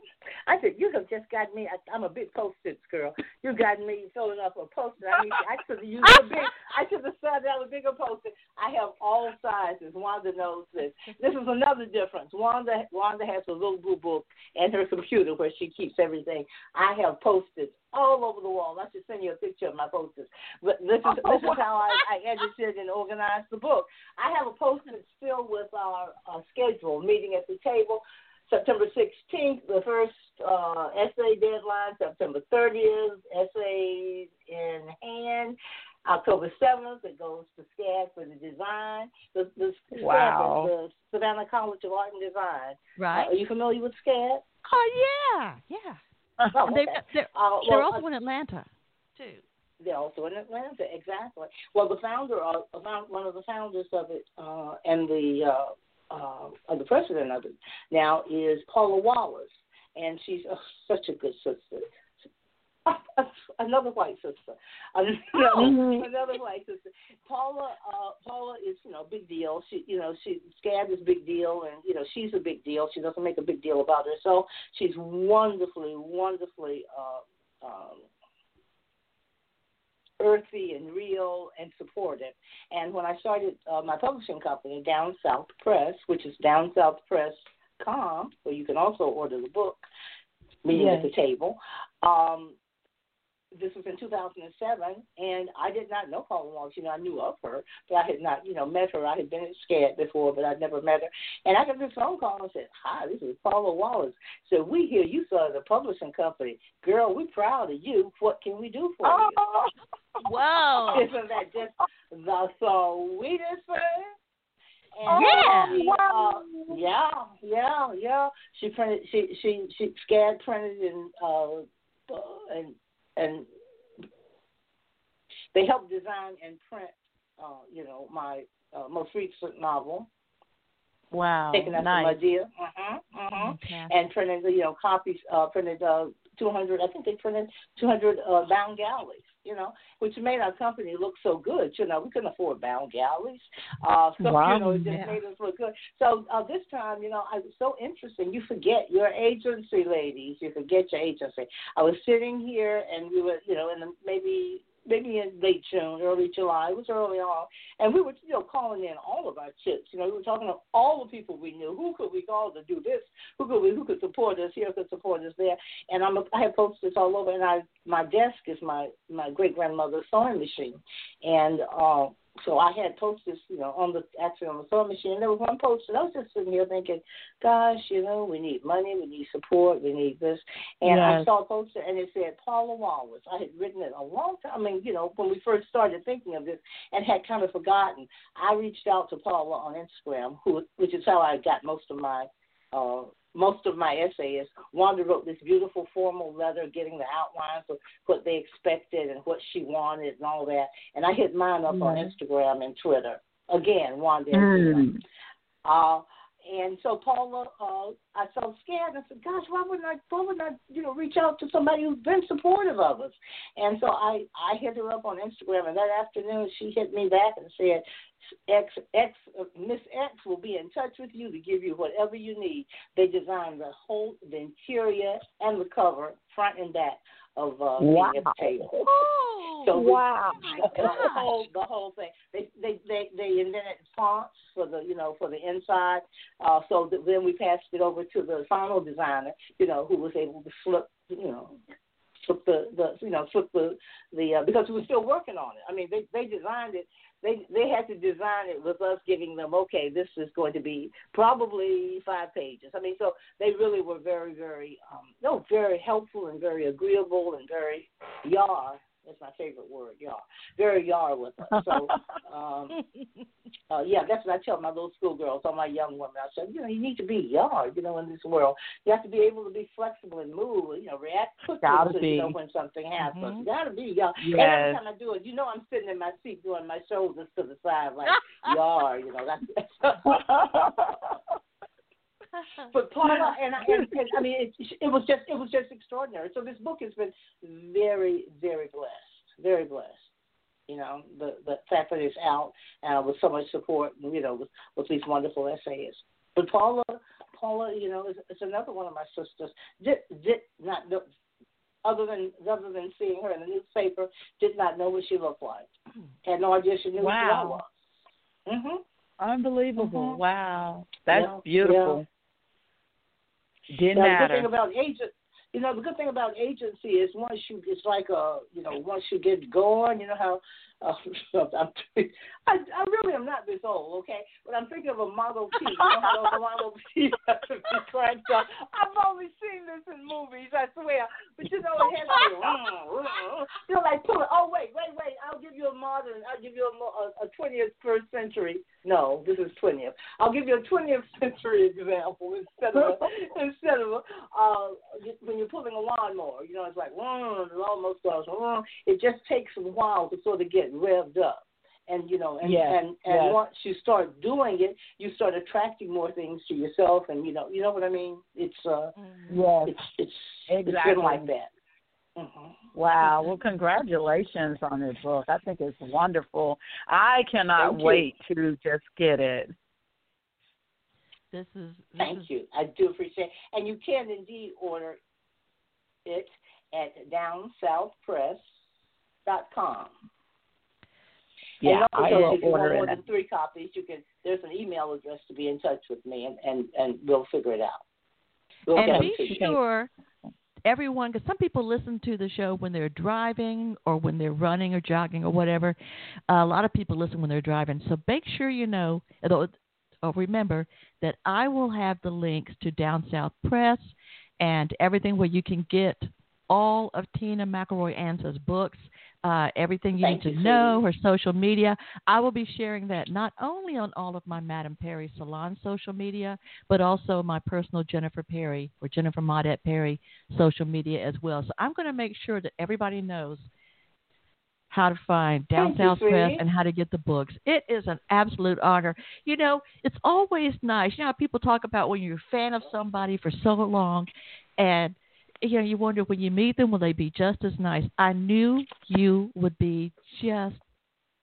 I said you have just got me. I, I'm a big post-its girl. You got me filling up a post-it. I mean, I should have used a big. I should have started out with bigger post-it. I have all sizes. Wanda knows this. This is another difference. Wanda Wanda has a little blue book and her computer where she keeps everything. I have post-its all over the wall. I should send you a picture of my post-its. But this is this is how I, I edited and organized the book. I have a post-it still with our, our schedule meeting at the table. September 16th, the first uh, essay deadline. September 30th, essays in hand. October 7th, it goes to SCAD for the design. The, the SCAD Wow. the Savannah College of Art and Design. Right? Uh, are you familiar with SCAD? oh, yeah, yeah. Oh, okay. got- they're, Uh, they're well, also in Atlanta, too. They're also in Atlanta, exactly. Well, the founder, of, one of the founders of it, uh, and the uh, uh, the president of it now is Paula Wallace, and she's uh, such a good sister. Another white sister, another, Mhm. another white sister. Paula, uh, Paula is you know big deal. She, you know, she SCAD is big deal, and you know she's a big deal. She doesn't make a big deal about herself. She's wonderfully, wonderfully uh, um, earthy and real and supportive. And when I started uh, my publishing company, Down South Press, which is downsouthpress.com, where you can also order the book, Meeting at the Table, um, this was in 2007, and I did not know Paula Wallace. You know, I knew of her, but I had not, you know, met her. I had been at SCAD before, but I'd never met her. And I got this phone call and said, "Hi, this is Paula Wallace." So we hear you started a publishing company, girl. We're proud of you. What can we do for you? Oh. Whoa. Isn't that just the sweetest thing? Oh, Yeah. she, wow. uh, yeah, yeah, yeah. She printed. She she she SCAD printed and uh, uh and and they helped design and print. Uh, you know my uh, most recent novel, Wow. taking that nice. from idea. Uh-huh, uh-huh Okay. and printed you know copies uh printed uh 200 I think they printed 200 uh bound galleys you know which made our company look so good you know we couldn't afford bound galleys. Uh so Wow. you know it just Yeah. made us look good. So uh this time you know I was so interesting. You forget your agency ladies. You forget your agency. I was sitting here and we were you know in the maybe maybe in late June, early July. It was early on, and we were you know calling in all of our chips. You know, we were talking to all the people we knew. Who could we call to do this? Who could we? Who could support us here? Could support us there? And I'm a, I have posters all over, and I my desk is my my great grandmother's sewing machine, and uh, so I had posters, you know, on the actually on the sewing machine. And there was one poster. and I was just sitting here thinking, gosh, you know, we need money, we need support, we need this. And I saw a poster, and it said Paula Wallace. I had written it a long time. I mean, you know, when we first started thinking of this, and had kind of forgotten. I reached out to Paula on Instagram, who, which is how I got most of my. Uh, most of my essays, Wanda wrote this beautiful formal letter getting the outlines of what they expected and what she wanted and all that. And I hit mine up on Mhm. Instagram and Twitter. Again, Wanda. Mm. Uh, and so Paula, uh, I saw SCAD and I said, "Gosh, why wouldn't I? Why wouldn't I, you know, reach out to somebody who's been supportive of us?" And so I, I hit her up on Instagram, and that afternoon she hit me back and said, "X, X, Miss X will be in touch with you to give you whatever you need." They designed the whole, the interior and the cover, front and back of uh, wow. being at table. Oh, So we- wow. the whole the whole thing. They they they they invented fonts for the you know for the inside. Uh, so that then we passed it over to the final designer, you know, who was able to flip you know flip the the you know flip the the uh, because we were still working on it. I mean they they designed it. They they had to design it with us giving them okay this is going to be probably five pages. I mean so they really were very very um no very helpful and very agreeable and very yar that's my favorite word, yar. Very yar with us. So, um, uh, yeah, that's what I tell my little schoolgirls, all my young women. I said, you know, you need to be yar, you know, in this world. You have to be able to be flexible and move, you know, react quickly Gotta to, be. you know, when something happens. Mhm. You gotta be. And Yes. every time I do it, you know, I'm sitting in my seat doing my shoulders to the side like yar, you know. That's. but Paula and I, and, and I mean, it, it was just it was just extraordinary. So this book has been very very blessed, very blessed. You know, the the fact that it's out uh, with so much support, and you know, with, with these wonderful essays. But Paula, Paula, you know, is, is another one of my sisters. Did did not know, other than other than seeing her in the newspaper, did not know what she looked like. Had no idea she knew who I Wow. was. Mhm. Unbelievable. Mhm. Wow. That's Yeah, beautiful. Didn't Now, the good thing about agent, you know, the good thing about agency is once you, it's like a, you know, once you get going, you know how, uh, I'm, I, I really am not this old, okay, but I'm thinking of a Model T. Know how those Model T have be cranked up. I've only seen this in movies, I swear, but you know it has to, be, you know, like pull it. Oh wait, wait, wait. I'll give you a modern. I'll give you a mo- a- a twentieth first century. No, this is twentieth. I'll give you a twentieth century example instead of a, instead of a, uh, when you're pulling a lawnmower. You know, it's like mm, it almost goes. Mm, it just takes a while to sort of get revved up. And you know, and Yes, and and yes. once you start doing it, you start attracting more things to yourself, and you know, you know what I mean. It's uh, Yes. it's it's Exactly. it's been like that. hmm Wow. Well, congratulations on this book. I think it's wonderful. I cannot Thank you. wait to just get it. This is this Thank is, you. I do appreciate it. And you can indeed order it at downsouthpress.com. Yeah, and I also, will if you want order more than three copies, you can. There's an email address to be in touch with me, and and, and we'll figure it out. We'll and be sure everyone because some people listen to the show when they're driving or when they're running or jogging or whatever a lot of people listen when they're driving so make sure you know or or uh, remember that i will have the links to down south press and everything where you can get all of tina mcelroy ansa's books uh, everything you Thank need you, to know, her social media. I will be sharing that not only on all of my Madame Perry Salon social media, but also my personal Jennifer Perry or Jennifer Maudette Perry social media as well. So I'm going to make sure that everybody knows how to find Down South Press and how to get the books. It is an absolute honor. You know, it's always nice. You know, how people talk about when you're a fan of somebody for so long and you know, you wonder when you meet them, will they be just as nice? I knew you would be just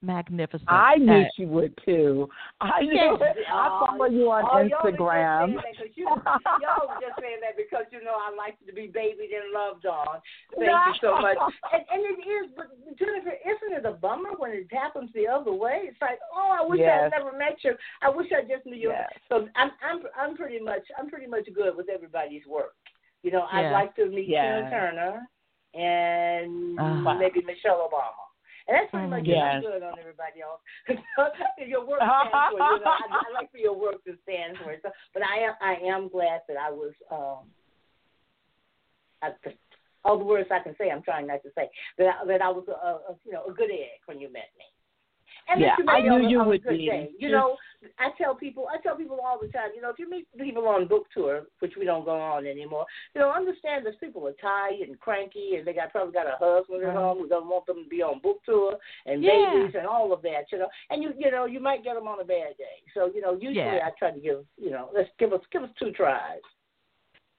magnificent. I knew at- she would too. I knew Yes. it. I follow you on Oh, y'all just Instagram. saying you, y'all were just saying that because you know I like to be babied and loved on. Thank you so much. And, and it is, but Jennifer, isn't it a bummer when it happens the other way? It's like, oh, I wish Yes. I'd never met you. I wish I just knew you. Yes. So I'm, I'm, I'm pretty much, I'm pretty much good with everybody's work. You know, I'd like to meet Yes. Tina Turner and Ah. maybe Michelle Obama. And that's pretty much yes. I'm good on everybody else. your work stands for, you know, I, I like for your work to stand for it. So, but I am, I am glad that I was, um, I, all the words I can say, I'm trying not to say, that I, that I was a, a, you know, a good egg when you met me. And Yeah, I knew you would be. day. You Just- know, I tell people, I tell people all the time, you know, if you meet people on book tour, which we don't go on anymore, you know, understand that people are tired and cranky, and they got probably got a husband at home who doesn't want them to be on book tour, and Yeah. babies and all of that, you know. And you, you know, you might get them on a bad day. So, you know, usually Yeah. I try to give, you know, let's give us give us two tries.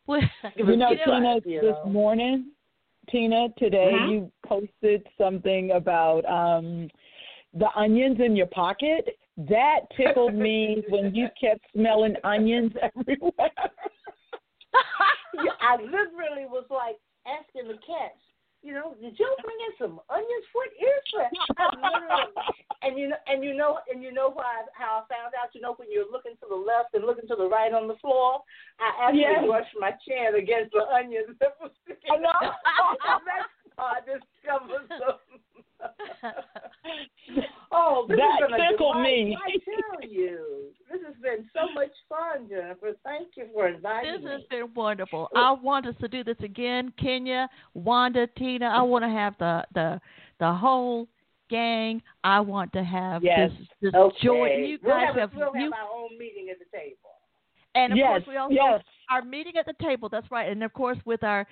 Well, You know, Tina, you this morning, Tina, today Mhm. you posted something about um the onions in your pocket. That tickled me when you kept smelling onions everywhere. I literally was like asking the cats, you know, did you bring in some onions? What is that? and you know, and you know, and you know why? How I found out? You know, when you're looking to the left and looking to the right on the floor, I actually Yes. brushed my chin against the onions that was sticking. I know. I discovered some. oh, this That has been a tickled delight. me. I tell you, this has been so much fun, Jennifer. Thank you for inviting This me. This has been wonderful. I want us to do this again. Kenya, Wanda, Tina. I want to have the the the whole gang. I want to have Yes. this this Okay. joy. And you we'll guys have, have, we'll you, have our own meeting at the table. and of yes, course we also yes. Our meeting at the table. That's right. And of course with our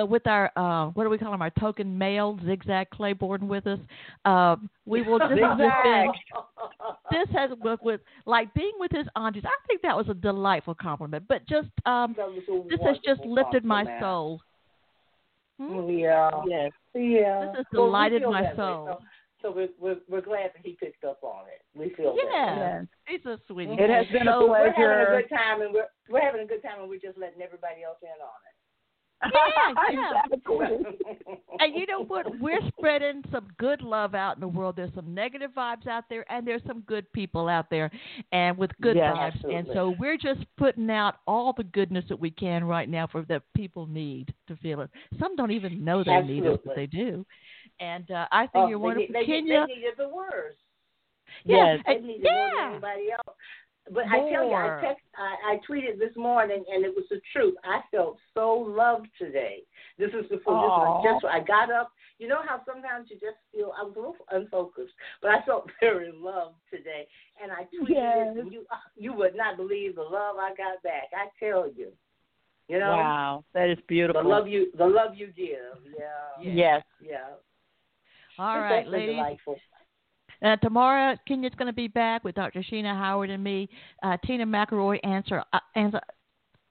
uh, with our uh, what do we call them? Our token male Zigzag Claiborne with us. Um, we will. This has just been this has with, with like being with his aunties. I think that was a delightful compliment. But just um, That was a this has just lifted my compliment. soul. Hmm? Yeah. Yes. Yeah. This has Well, we delighted my that way. soul. So, so we're, we're we're glad that he picked up on it. We feel. Yeah. Yes. He's a sweetie. It has been a So we're having a good time, and we're we're having a good time, and we're just letting everybody else in on it. Yeah, yeah. it. And you know what? We're spreading some good love out in the world. There's some negative vibes out there, and there's some good people out there, and with good Yes, vibes. And so we're just putting out all the goodness that we can right now for that people need to feel it. Some don't even know they need it, but they do. And uh, I think Oh, you're wonderful, They, they, Kinia. they needed the words. yeah, Yes. They needed more yeah. anybody else. But I tell you, I text, I, I tweeted this morning, and it was the truth. I felt so loved today. This is before Aw. this was just I got up. You know how sometimes you just feel I was a little unfocused, but I felt very loved today. And I tweeted Yes. it, and you you would not believe the love I got back. I tell you, you know, Wow, that is beautiful. the love you the love you give. Yeah, Yes. yeah. All right, ladies. Delightful. Uh, tomorrow, Kinia's going to be back with Dr. Sheena Howard and me. Uh, Tina McElroy Ansa uh, Ansa.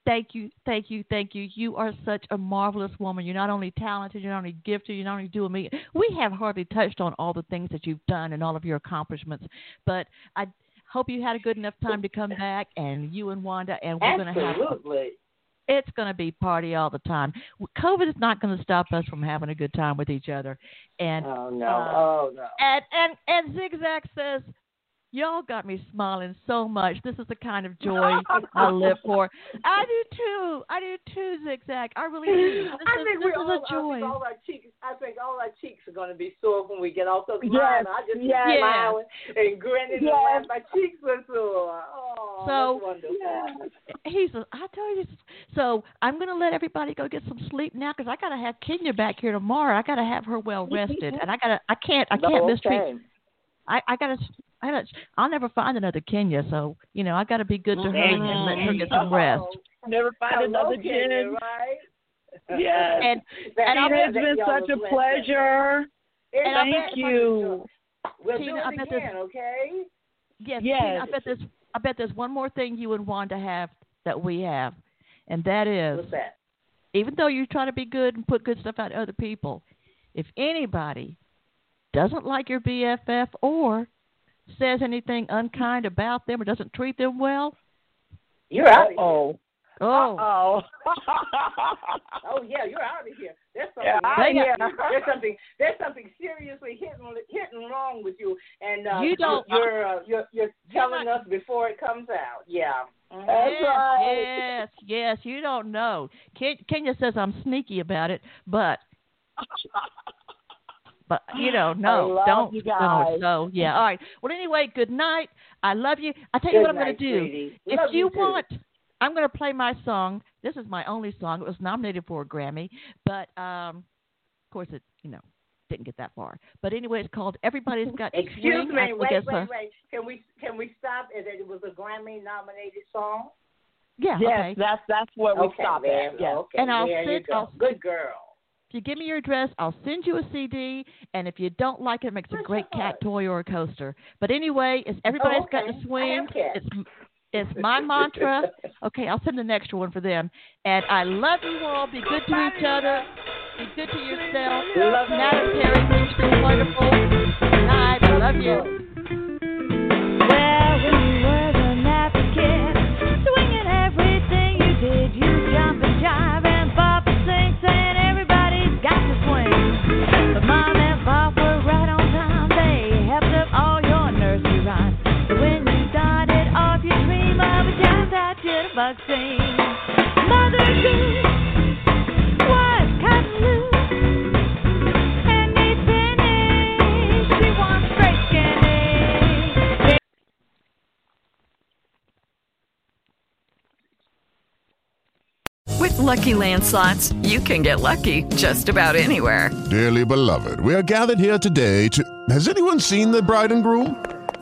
Thank you, thank you, thank you. You are such a marvelous woman. You're not only talented, you're not only gifted, you're not only doing me. We have hardly touched on all the things that you've done and all of your accomplishments, but I hope you had a good enough time to come back. And you and Wanda, and we're going to have Absolutely. It's going to be party all the time. COVID is not going to stop us from having a good time with each other. And Oh no! uh, oh no! and and and Zigzag says, "Y'all got me smiling so much. This is the kind of joy I live for. I do too. I do too, Zigzag. I really do. This I is, think this we is all, a I think joy. all our cheeks. I think all our cheeks are going to be sore when we get off the Yes, line. I just yes. keep smiling and grinning Yes. and. My cheeks are sore. Oh, So- that's wonderful. He's. A, I tell you. So I'm going to let everybody go get some sleep now because I got to have Kinia back here tomorrow. I got to have her well rested, and I got to. I can't. I can't No, mistreat. I I got to. I gotta, I'll never find another Kinia, so you know I got to be good to her and, and let her get some rest. Oh, Never find hello, another Kinia, Jen. right? Yes. And and it has been such a pleasure. And Thank fun. you. We'll Tina, do I it bet this- again, okay? Yes, Yes. Tina, I bet there's I bet there's one more thing you would want to have that we have, and that is What's that? even though you try to be good and put good stuff out to other people, if anybody doesn't like your BFF or says anything unkind about them or doesn't treat them well, You're out of. Oh. oh, Oh. Oh yeah, you're out of here. There's something. Yeah, wrong I- with There's something. There's something seriously hitting hitting wrong with you, and uh, You don't- You're uh, you're you're telling not- us before it comes out. Yeah. That's yes, right. yes, yes. You don't know. Ken, Kinia says I'm sneaky about it, but but you know, no, love don't. you No, guys. so yeah. All right. Well, anyway, good night. I love you. I tell you Good what I'm going to do. sweetie. If Love you too. want, I'm going to play my song. This is my only song. It was nominated for a Grammy, but um, of course it, you know, didn't get that far. But anyway, it's called "Everybody's Got to Excuse Swing." me. I Wait, it's wait, a- wait. Can we can we stop? It it was a Grammy nominated song. Yeah. Yes, Okay. that's that's where we okay, stop there, at. Yes. Okay, And I'll there you go. I'll- Good girl. If you give me your address, I'll send you a CD, and if you don't like it, it makes a great cat toy or a coaster. But anyway, it's everybody's got okay. to I swing. It's it's my mantra. Okay, I'll send an extra one for them. And I love you all. Be good to each other. Be good to yourself. Love Terry, you've wonderful. Good night. I love you. Well, With sing. Mother Goose. Lucky landslots, you can get lucky just about anywhere. Dearly beloved, we are gathered here today to. Has anyone seen the bride and groom?